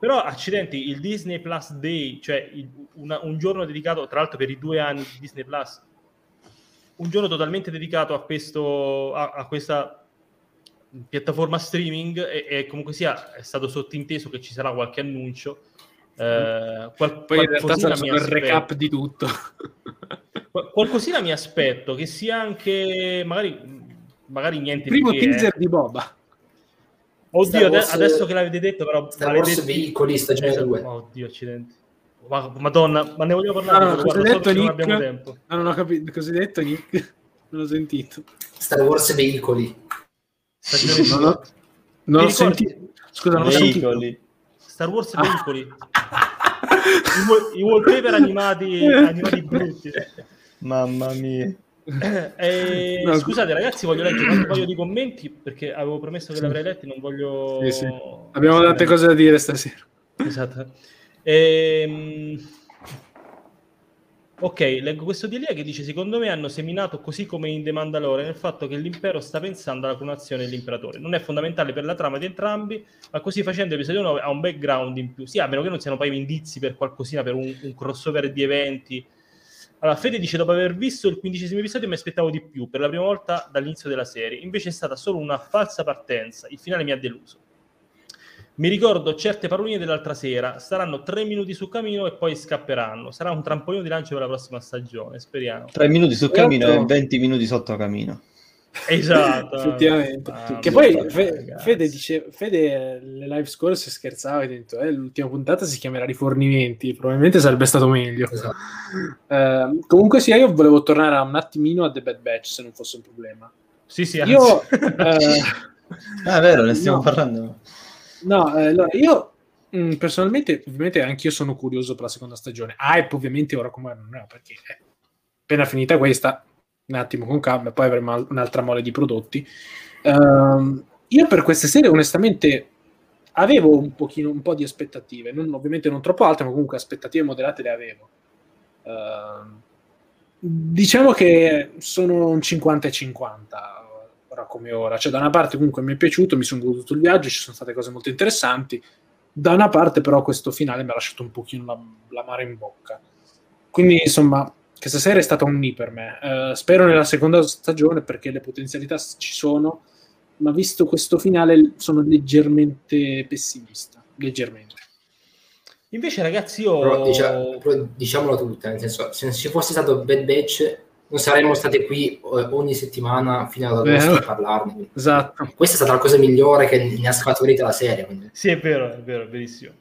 però, accidenti, il Disney Plus Day, cioè il, una, un giorno dedicato, tra l'altro per i due anni di Disney Plus, un giorno totalmente dedicato a, questo, a, a questa piattaforma streaming e, e, comunque sia è stato sottinteso che ci sarà qualche annuncio. Eh, qual- Poi in realtà sarà il recap di tutto. qualcosina mi aspetto, che sia anche magari, magari niente Primo di teaser eh. di Boba. Oddio, Wars, adesso che l'avete detto, però. Star Wars Veicoli stagione 2. Esatto. Oddio, accidenti. Ma, Madonna, ma ne voglio parlare? No, no, cosa detto, Nick? Non abbiamo tempo. No, non ho capito. Cosa hai detto, Nick? Non ho sentito. Star Wars Veicoli. non ho, non ho sentito. Scusa, non ho sentito. Star Wars ah. Veicoli. I, I wallpaper animati, animati brutti. Mamma mia. Eh, no, scusate ragazzi, voglio leggere un paio di commenti perché avevo promesso che l'avrei letti, non voglio... Sì, sì. Abbiamo tante cose da dire stasera. Esatto. Ehm... Ok, leggo questo di Elia che dice: Secondo me hanno seminato così come in The Mandalorian il fatto che l'impero sta pensando alla clonazione dell'imperatore. Non è fondamentale per la trama di entrambi, ma così facendo l'episodio 9 ha un background in più. Sì, a meno che non siano poi indizi per qualcosina, per un, un crossover di eventi allora, Fede dice: Dopo aver visto il quindicesimo episodio, mi aspettavo di più per la prima volta dall'inizio della serie. Invece è stata solo una falsa partenza. Il finale mi ha deluso. Mi ricordo certe paroline dell'altra sera. Saranno tre minuti sul camino e poi scapperanno. Sarà un trampolino di lancio per la prossima stagione. Speriamo. Tre minuti sul camino e 20 minuti sotto camino. Esatto, effettivamente. Ah, che poi Fede, Fede, dice: Fede, le live scorse scherzava e ha detto: eh, l'ultima puntata si chiamerà Rifornimenti. Probabilmente sarebbe stato meglio. Esatto. Eh, comunque, sia, io volevo tornare un attimino a The Bad Batch se non fosse un problema. Sì, sì, io. eh, ah, è vero, ne stiamo no, parlando. No, eh, allora, io mh, mm, personalmente, ovviamente, anch'io sono curioso per la seconda stagione. Hype, ovviamente, ora come non è perché è appena finita questa un attimo con calma, poi avremo un'altra mole di prodotti. Uh, io per queste serie onestamente avevo un, pochino, un po' di aspettative, non, ovviamente non troppo alte, ma comunque aspettative moderate le avevo. Uh, diciamo che sono un 50 e 50 ora come ora, cioè da una parte comunque mi è piaciuto, mi sono goduto il viaggio, ci sono state cose molto interessanti, da una parte però questo finale mi ha lasciato un pochino la, la mare in bocca. Quindi insomma, questa serie è stata un ni per me. Uh, spero nella seconda stagione perché le potenzialità ci sono, ma visto questo finale sono leggermente pessimista. Leggermente. Invece, ragazzi, io. Però, diciamo, però, diciamolo tutta: nel senso, se non ci fosse stato Bad Batch, non saremmo stati qui ogni settimana fino ad agosto a parlarne. Esatto. Questa è stata la cosa migliore che ne ha scaturito la serie. Quindi. Sì, è vero, è vero, è verissimo.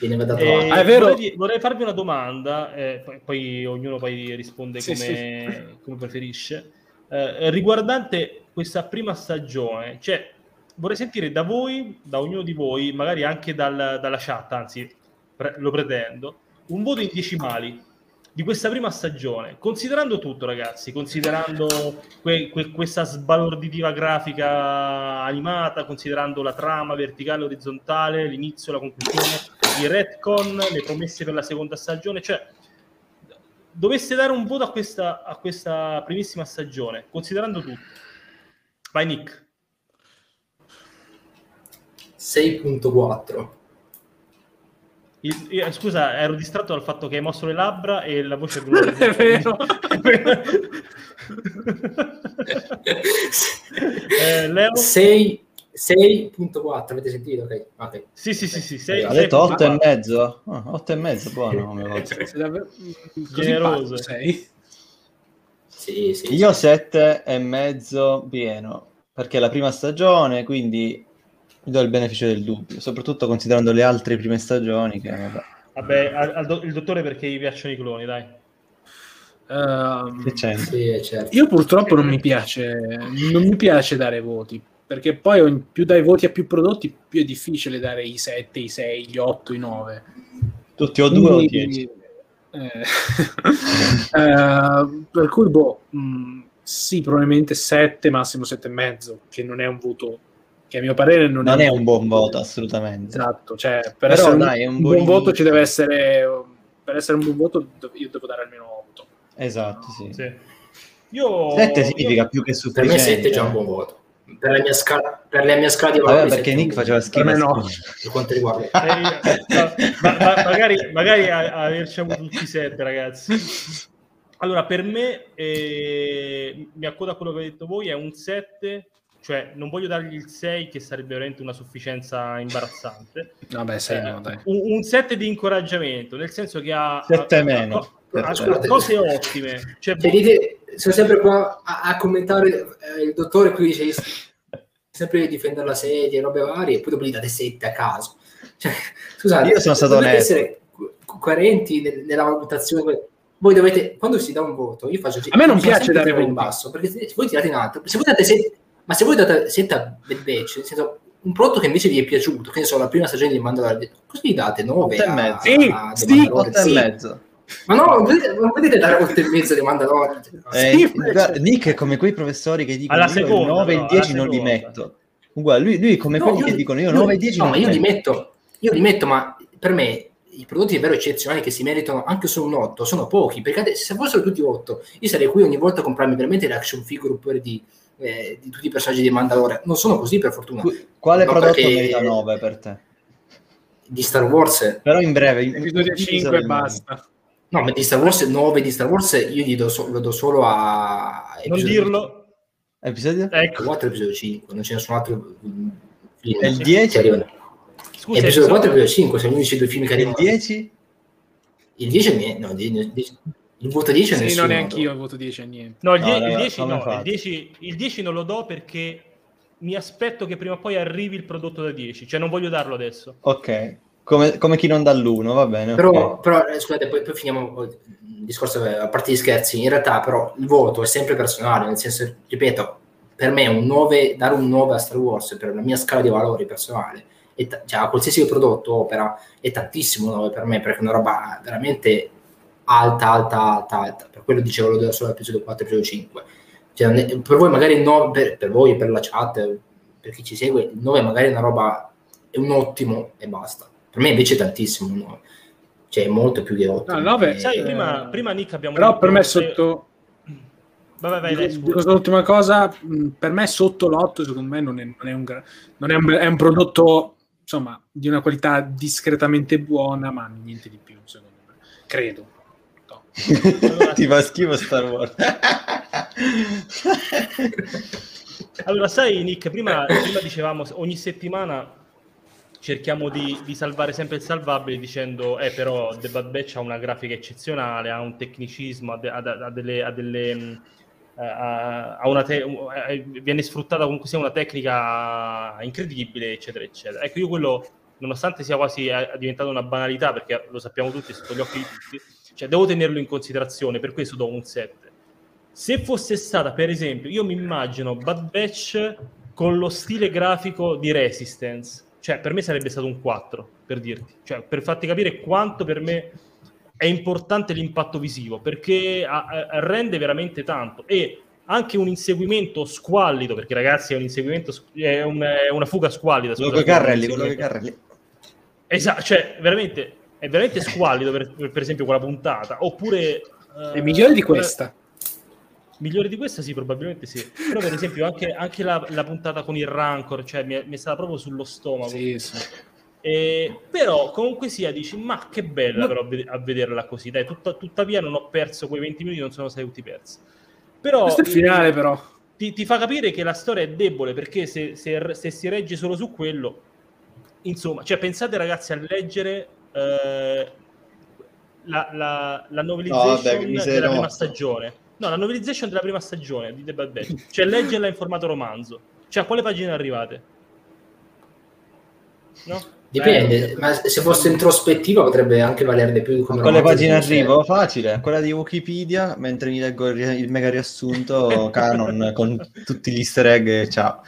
Viene da eh, ah, vorrei, vorrei, farvi una domanda, eh, poi, poi, ognuno poi risponde come, sì. come preferisce. Eh, riguardante questa prima stagione, cioè vorrei sentire da voi, da ognuno di voi, magari anche dal, dalla chat, anzi pre- lo pretendo, un voto in decimali di questa prima stagione, considerando tutto, ragazzi, considerando que- que- questa sbalorditiva grafica animata, considerando la trama verticale, orizzontale, l'inizio, la conclusione, i retcon, le promesse per la seconda stagione, cioè doveste dare un voto a questa, a questa primissima stagione, considerando tutto. Vai Nick. 6.4. Il- io- scusa, ero distratto dal fatto che hai mosso le labbra e la voce è È vero. Eh, Leo? 6 6.4, avete sentito? Ok, ok. Sì, sì, sì, sì. sei- Ha detto 8 e mezzo? Ah, 8 e mezzo, buono come così Generoso. pazzo sei. Sì, sì. Io 7 e mezzo pieno, perché è la prima stagione, quindi mi do il beneficio del dubbio, soprattutto considerando le altre prime stagioni che vabbè, al- al do- il dottore perché gli piacciono i cloni, dai. C'è? Sì, certo. Io purtroppo non mi piace, non mi piace dare voti, perché poi più dai voti a più prodotti, più è difficile dare i 7, i 6, gli 8, i 9. Tutti o due o Quindi, 10. eh, eh, per cui, boh, mh, sì, probabilmente 7, massimo 7 e mezzo, che non è un voto, che a mio parere non, Non è un buon voto, assolutamente. Esatto, cioè, per Però, essere un, dai, è un un buon buonino. voto ci deve essere, per essere un buon voto io devo dare almeno 8. Esatto, sì. Sì. Io... 7 significa io- più che Per sufficiente. me 7 è già un buon voto. Per la mia scala, per la mia scala di Vabbè, valori perché sette è un Nick faceva schifo. Per no. Per quanto riguarda Eh, ma- ma- magari, magari a- averci avuto tutti i sette, ragazzi. Allora, per me, eh, mi accodo a quello che avete detto voi, è un 7, cioè non voglio dargli il 6, che sarebbe veramente una sufficienza imbarazzante. Vabbè, 6 Eh, no, dai. un, un 7 di incoraggiamento, nel senso che ha, Sette ha- meno. ha- ha Scusate. cose ottime. Cioè, Cioè, dite, sono sempre qua a, a commentare eh, il dottore qui dice sempre di difendere la sedia e robe varie e poi dopo gli date 7 a caso cioè, scusate Io sono stato onesto. essere co- coerenti nel- nella valutazione voi dovete quando si dà un voto io faccio A me non piace dare in basso perché se se voi tirate in alto se voi date 7 ma se voi date 7 a Batch nel senso un prodotto che invece vi è piaciuto che ne so la prima stagione di Mandalorian così gli date 9 Otto e a, mezzo. a The sì, Mandalorian. 8 e mezzo. Ma no non vedete dare 8 e mezzo di Mandalorian Eh, Sì, guarda, Nick è come quei professori che dicono Alla io seconda, il 9 e il però, 10 alla non li metto. Uguale, lui, lui è come No, quelli io che dicono io io- 9 e 10 no, non ma li io li metto. metto, io li metto, ma per me i prodotti davvero eccezionali che si meritano anche su un 8 sono pochi, perché se fossero tutti 8, io sarei qui ogni volta a comprarmi veramente le action figure oppure di, eh, di tutti i personaggi di Mandalore. Non sono così per fortuna. Qu- Quale No, prodotto perché- merita 9 per te? Di Star Wars, Però in breve, in- Episodio in- 5 e basta. No, ma di Star Wars 9 di Star Wars io gli do, so- lo do solo a non dirlo. Episodio? Ecco, 4 e episodio 5, non c'è nessun altro mm, film E il che 10? arrivano. scusa, episodio 4 e episodio- episodio 5 sono gli unici due film che E il arrivano. 10? Il 10 è mie- no, il 10 il voto 10 è Sì, nessuno. non neanche io voto 10 a niente. No, il, No, die- il raga, 10 come no, il fate? 10, il 10 non lo do perché mi aspetto che prima o poi arrivi il prodotto da 10, cioè non voglio darlo adesso. Ok. Come, come chi non dà l'1, va bene. Però, ok. però, eh, scusate, poi, poi finiamo il discorso eh, a parte gli scherzi. In realtà, però, il voto è sempre personale, nel senso, ripeto, per me un 9, dare un 9 a Star Wars per la mia scala di valori personale, è ta- cioè a qualsiasi prodotto opera, è tantissimo 9 per me, perché è una roba veramente alta, alta, alta, alta. Per quello dicevo lo do solo all'episodio 4 episodio 5. Cioè, per voi magari 9, per, per voi, per la chat, per chi ci segue, il 9 magari è una roba, è un ottimo e basta. Per me invece è tantissimo un 9. Cioè, è molto più che 8. No, il 9 Sai, Eh, prima, prima Nick abbiamo Però detto per me sotto... Vai, vai, vai, scusa. l'ultima cosa, mh, per me sotto l'8 secondo me non è, non è un, non è un, è un prodotto insomma di una qualità discretamente buona, ma niente di più secondo me. Credo. No. Allora- Ti fa schifo Star Wars. Allora, sai, Nick, prima, prima dicevamo ogni settimana cerchiamo di, di salvare sempre il salvabile dicendo, eh, però The Bad Batch ha una grafica eccezionale, ha un tecnicismo, ha, de- ha- ha delle... ha delle, mh, eh, te- eh, viene sfruttata comunque sia una tecnica incredibile, eccetera, eccetera. Ecco, io quello, nonostante sia quasi eh, diventato una banalità, perché lo sappiamo tutti, sotto gli occhi di tutti, cioè devo tenerlo in considerazione, per questo do un 7. Se fosse stata, per esempio, io mi immagino Bad Batch con lo stile grafico di Resistance, cioè per me sarebbe stato un 4, per dirti, cioè per farti capire quanto per me è importante l'impatto visivo, perché a- a- rende veramente tanto e anche un inseguimento squallido, perché ragazzi è un inseguimento, è, un- è una fuga squallida. Quello che Carrelli, un quello che inseguimento. Carrelli. Esatto, cioè veramente, è veramente squallido per, per- esempio quella puntata, oppure... È eh, migliore di quella- questa. Migliore di questa sì, probabilmente sì. Però per esempio anche, anche la, la puntata con il Rancor, cioè mi è, mi è stata proprio sullo stomaco. Sì, sì. E, però comunque sia dici ma che bella però a vederla così dai tutta, tuttavia non ho perso quei 20 minuti non sono stati persi però questo è il finale però ti, ti, fa capire che la storia è debole perché se, se, se, si regge solo su quello insomma cioè pensate ragazzi a leggere eh, la, la, la novelization no, vabbè, della prima stagione no la novelization della prima stagione di The Bad Batch cioè leggerla in formato romanzo cioè a quale pagine arrivate no? Dipende, ma se fosse introspettiva potrebbe anche valere di più. Come a quale pagina arrivo? Facile, quella di Wikipedia, mentre mi leggo il, mega riassunto canon con tutti gli easter egg, ciao.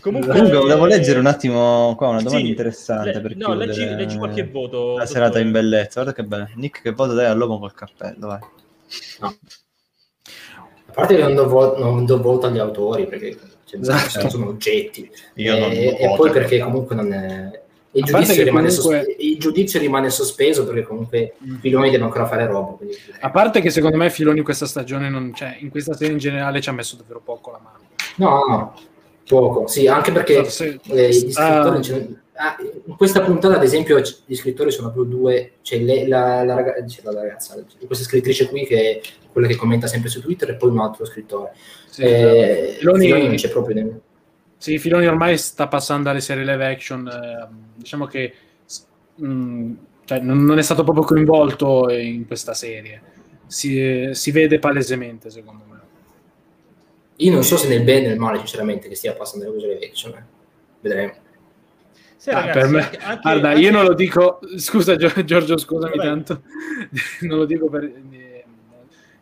Comunque, Comunque volevo leggere un attimo qua una domanda sì, interessante le, per no, leggi, leggi, qualche voto. La serata in bellezza, guarda che bello. Nick, che voto dai all'uomo col cappello, vai. No. A parte che non do, voto, non do voto agli autori, perché cioè, esatto. sono oggetti. Io e, e poi perché comunque non è il giudizio, rimane comunque... sospe- il giudizio, rimane sospeso perché comunque mm. Filoni deve ancora fare roba. Quindi... A parte che secondo me Filoni in questa stagione, non, cioè in questa serie in generale ci ha messo davvero poco la mano. No, no, poco. Sì, anche perché se, eh, gli scrittori... Uh, Ah, in questa puntata, ad esempio, gli scrittori sono più due. C'è le, la, la, ragazza, la, ragazza, questa scrittrice qui che è quella che commenta sempre su Twitter, e poi un altro scrittore. Sì, eh, Filoni, Filoni non c'è proprio. Nemmeno. Sì, Filoni ormai sta passando alle serie live action. Eh, diciamo che mh, mm, cioè, non, non, è stato proprio coinvolto in questa serie. Si, si, vede palesemente, secondo me. Io non so se nel bene o nel male, sinceramente, che stia passando alle cose live action. Eh. Vedremo. Sì, ah, ragazzi, me, anche, anche, guarda, anche... io non lo dico. Scusa, Giorgio, scusami Vabbè. tanto. non lo dico per. Eh,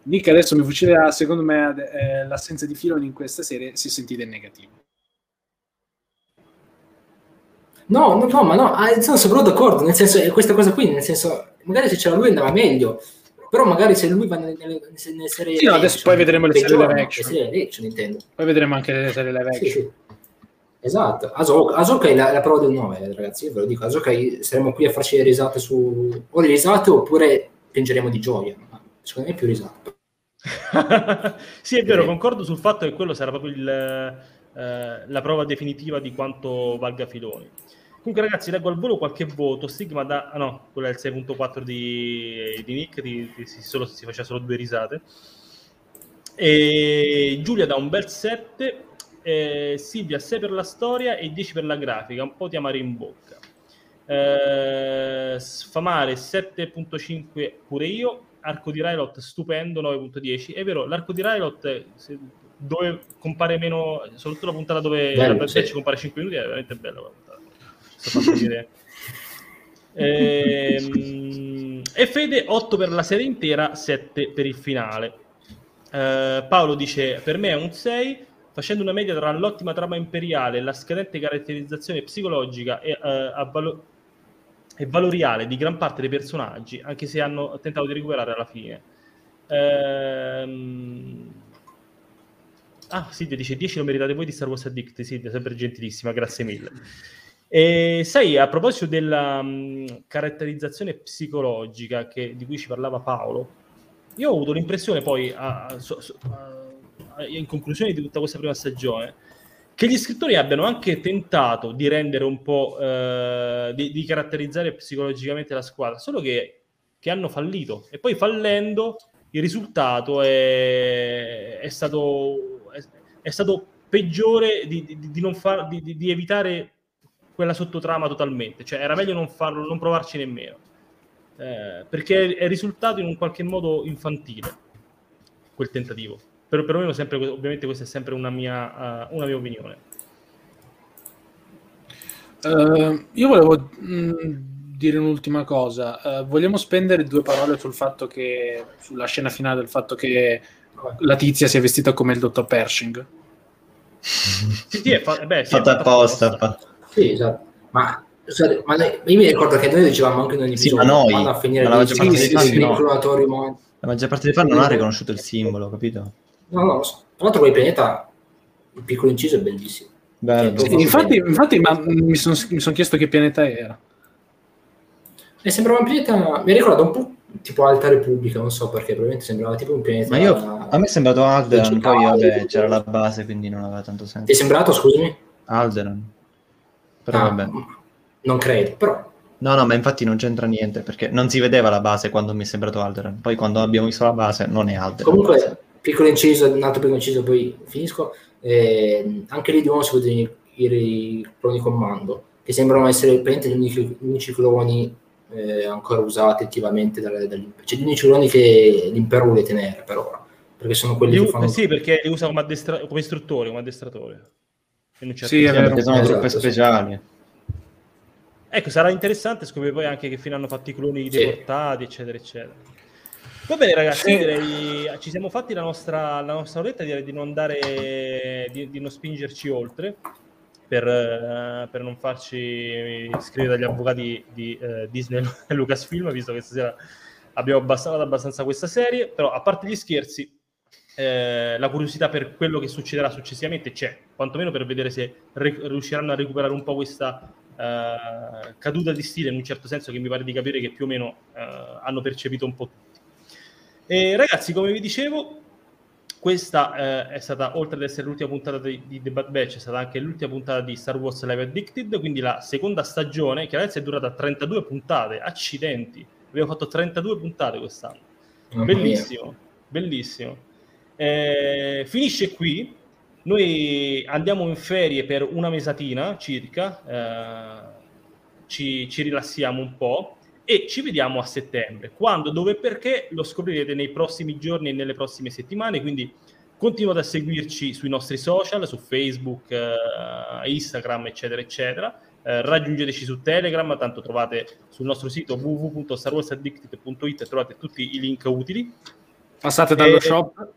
Nick adesso mi fucilerà. Secondo me, eh, l'assenza di Filoni in questa serie si è sentita in negativo. No, no, no, ma no, ah, sono proprio d'accordo, nel senso, questa cosa qui, nel senso, magari se c'era lui andava meglio, però magari se lui va nelle, nelle, nelle serie Sì, no, adesso poi vedremo le serie live action. Serie action intendo. Poi vedremo anche le serie live action. Sì, sì. Esatto, Asoka, Asoka è la, la, prova del nome, ragazzi, io ve lo dico, Asoka saremo qui a farci le risate su... o le risate oppure piangeremo di gioia, ma secondo me è più risate. sì, è vero, eh. concordo sul fatto che quello sarà proprio il, eh, la prova definitiva di quanto valga Filoni. Comunque, ragazzi, leggo al volo qualche voto. Stigma da. Ah, no, quello è il 6.4 di, di Nick. Di, di, si, solo, si faceva solo due risate. E Giulia da un bel 7. Eh, Silvia 6 per la storia e 10 per la grafica. Un po' di amare in bocca. Eh, sfamare 7.5 pure io. Arco di Rylot stupendo 9.10. È vero, l'arco di Rylot dove compare meno, soprattutto la puntata dove Bello, la sì. compare 5 minuti, è veramente bella ehm, e Fede 8 per la serie intera, 7 per il finale. Eh, Paolo dice: Per me è un 6, facendo una media tra l'ottima trama imperiale e la scadente caratterizzazione psicologica e, eh, valo- e valoriale di gran parte dei personaggi, anche se hanno tentato di recuperare alla fine. Ehm... Ah, Silvia dice 10 lo meritate voi di Star Wars Addict. Silvia, sempre gentilissima, grazie mille. E sai, a proposito della mh, caratterizzazione psicologica che, di cui ci parlava Paolo, io ho avuto l'impressione poi, a, a, a, in conclusione di tutta questa prima stagione, che gli scrittori abbiano anche tentato di rendere un po', eh, di, di, caratterizzare psicologicamente la squadra, solo che, che hanno fallito. E poi fallendo, il risultato è, è, stato, è, è stato peggiore di, di, far, di evitare quella sottotrama totalmente, cioè era meglio non farlo, non provarci nemmeno, eh, perché è risultato in un qualche modo infantile quel tentativo. Per, perlomeno sempre, ovviamente questa è sempre una mia, uh, una mia opinione. Uh, io volevo mh, mm, dire un'ultima cosa. Uh, vogliamo spendere due parole sul fatto che, sulla scena finale del fatto che la tizia si è vestita come il dottor Pershing? sì, sì, è fa- beh, sì, fatta apposta. apposta. Sì, esatto. Ma, cioè, ma lei, io mi ricordo che noi dicevamo anche in ogni episodio, sì, ma noi, a finire la maggior parte dei fan no. La maggior parte dei fan non ha riconosciuto il simbolo, capito? No, no, tra l'altro quel pianeta, il piccolo inciso è bellissimo. Bello, infatti, infatti ma mi sono son chiesto che pianeta era. E sembrava un pianeta, mi ricordo un po' tipo Alta Repubblica, non so perché, probabilmente sembrava tipo un pianeta. Ma io, a me è sembrato Alderan, poi vabbè, c'era la base, quindi non aveva tanto senso. Ti è sembrato, scusami? Alderan. Però ah, vabbè. Non credo, però No, no, ma infatti non c'entra niente perché non si vedeva la base quando mi è sembrato Alderan. Poi quando abbiamo visto la base non è Alderan. Comunque, piccolo inciso, un altro piccolo inciso, poi finisco. Eh, anche lì di nuovo si vedono i, i cloni comando, che sembrano essere praticamente gli unici, gli unici cloni eh, ancora usati attivamente dall'impero. Cioè gli unici cloni che l'impero vuole tenere per ora. Perché sono quelli Li, che fanno... Sì, perché li usa come, addestra- come istruttore, come addestratore. In un certo Sì, senso. Perché sono Esatto, truppe sì. speciali. Ecco, sarà interessante scoprire poi anche che fine hanno fatto i cloni Sì. deportati, eccetera, eccetera. Va bene, ragazzi, Sì. direi ci siamo fatti la nostra, la nostra oretta, direi di non andare, di, di non spingerci oltre per, eh, per non farci scrivere dagli avvocati di eh, Disney e Lucasfilm, visto che stasera abbiamo abbassato abbastanza questa serie, però a parte gli scherzi, eh, la curiosità per quello che succederà successivamente c'è, quantomeno per vedere se re- riusciranno a recuperare un po' questa eh, caduta di stile, in un certo senso che mi pare di capire che più o meno eh, hanno percepito un po' tutti. E ragazzi, come vi dicevo, questa eh, è stata, oltre ad essere l'ultima puntata di, di The Bad Batch, è stata anche l'ultima puntata di Star Wars Live Addicted, quindi la seconda stagione, che adesso è durata 32 puntate, accidenti, abbiamo fatto 32 puntate quest'anno. Mia. Bellissimo, bellissimo. Eh, finisce qui. Noi andiamo in ferie per una mesatina circa, eh, ci, ci rilassiamo un po' e ci vediamo a settembre. Quando, dove e perché lo scoprirete nei prossimi giorni e nelle prossime settimane. Quindi continuate a seguirci sui nostri social, su Facebook, eh, Instagram, eccetera, eccetera. Eh, raggiungeteci su Telegram, tanto trovate sul nostro sito www.starwarsaddicted.it e trovate tutti i link utili Passate dallo Eh, shop.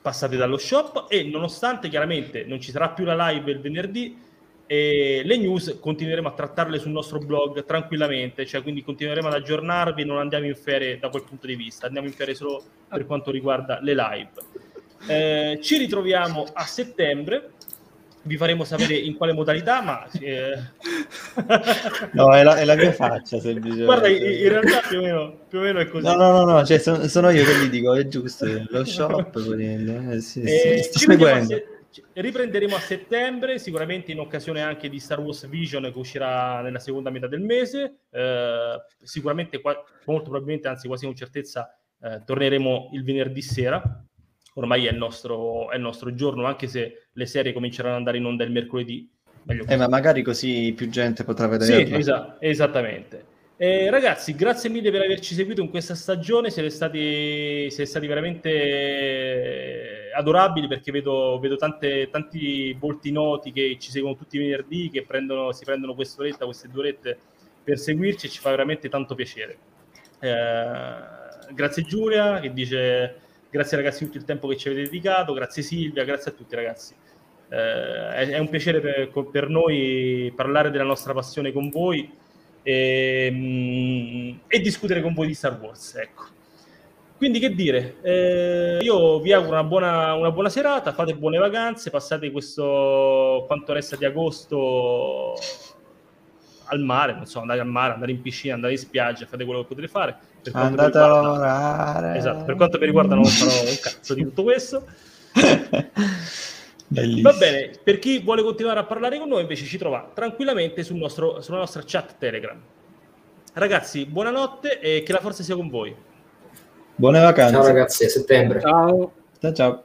Passate dallo shop e nonostante chiaramente non ci sarà più la live il venerdì eh, le news continueremo a trattarle sul nostro blog tranquillamente cioè quindi continueremo ad aggiornarvi non andiamo in ferie da quel punto di vista andiamo in ferie solo per quanto riguarda le live. Eh, ci ritroviamo a settembre vi faremo sapere in quale modalità ma eh, No, è la, è la mia faccia, semplicemente. guarda in, realtà più o, meno, più o meno è così No, no, no, no, cioè, sono, sono io che gli dico, è giusto, lo shop, quindi, eh, sì, sì, Eh, seguendo. se- riprenderemo a settembre, sicuramente in occasione anche di Star Wars Vision che uscirà nella seconda metà del mese. Eh, sicuramente, molto probabilmente, anzi quasi con certezza, eh, torneremo il venerdì sera. Ormai è il, nostro, è il nostro giorno, anche se le serie cominceranno ad andare in onda il mercoledì. Eh, ma magari così più gente potrà sì, vederlo. esa- esattamente. Eh, ragazzi, grazie mille per averci seguito in questa stagione. Siete stati, siete stati veramente eh, adorabili perché vedo, vedo tante- tanti volti noti che ci seguono tutti i venerdì, che prendono, si prendono quest'oretta, queste due orette per seguirci e ci fa veramente tanto piacere. Eh, grazie Giulia che dice grazie ragazzi per tutto il tempo che ci avete dedicato, grazie Silvia, grazie a tutti ragazzi. Eh, è, un piacere per, per noi parlare della nostra passione con voi e, mm, e discutere con voi di Star Wars. Ecco. Quindi che dire, eh, io vi auguro una buona, una buona serata, fate buone vacanze, passate questo quanto resta di agosto al mare, non so, andare al mare, andare in piscina, andare in spiaggia, fate quello che potete fare. Per Andate a riguarda- lavorare. Esatto, per quanto mi riguarda non farò un cazzo di tutto questo. Bellissimo. Va bene, per chi vuole continuare a parlare con noi invece ci trova tranquillamente sul nostro- sulla nostra chat Telegram. Ragazzi, buonanotte e che la forza sia con voi. Buone vacanze. Ciao ragazzi, a settembre. Ciao. ciao. ciao.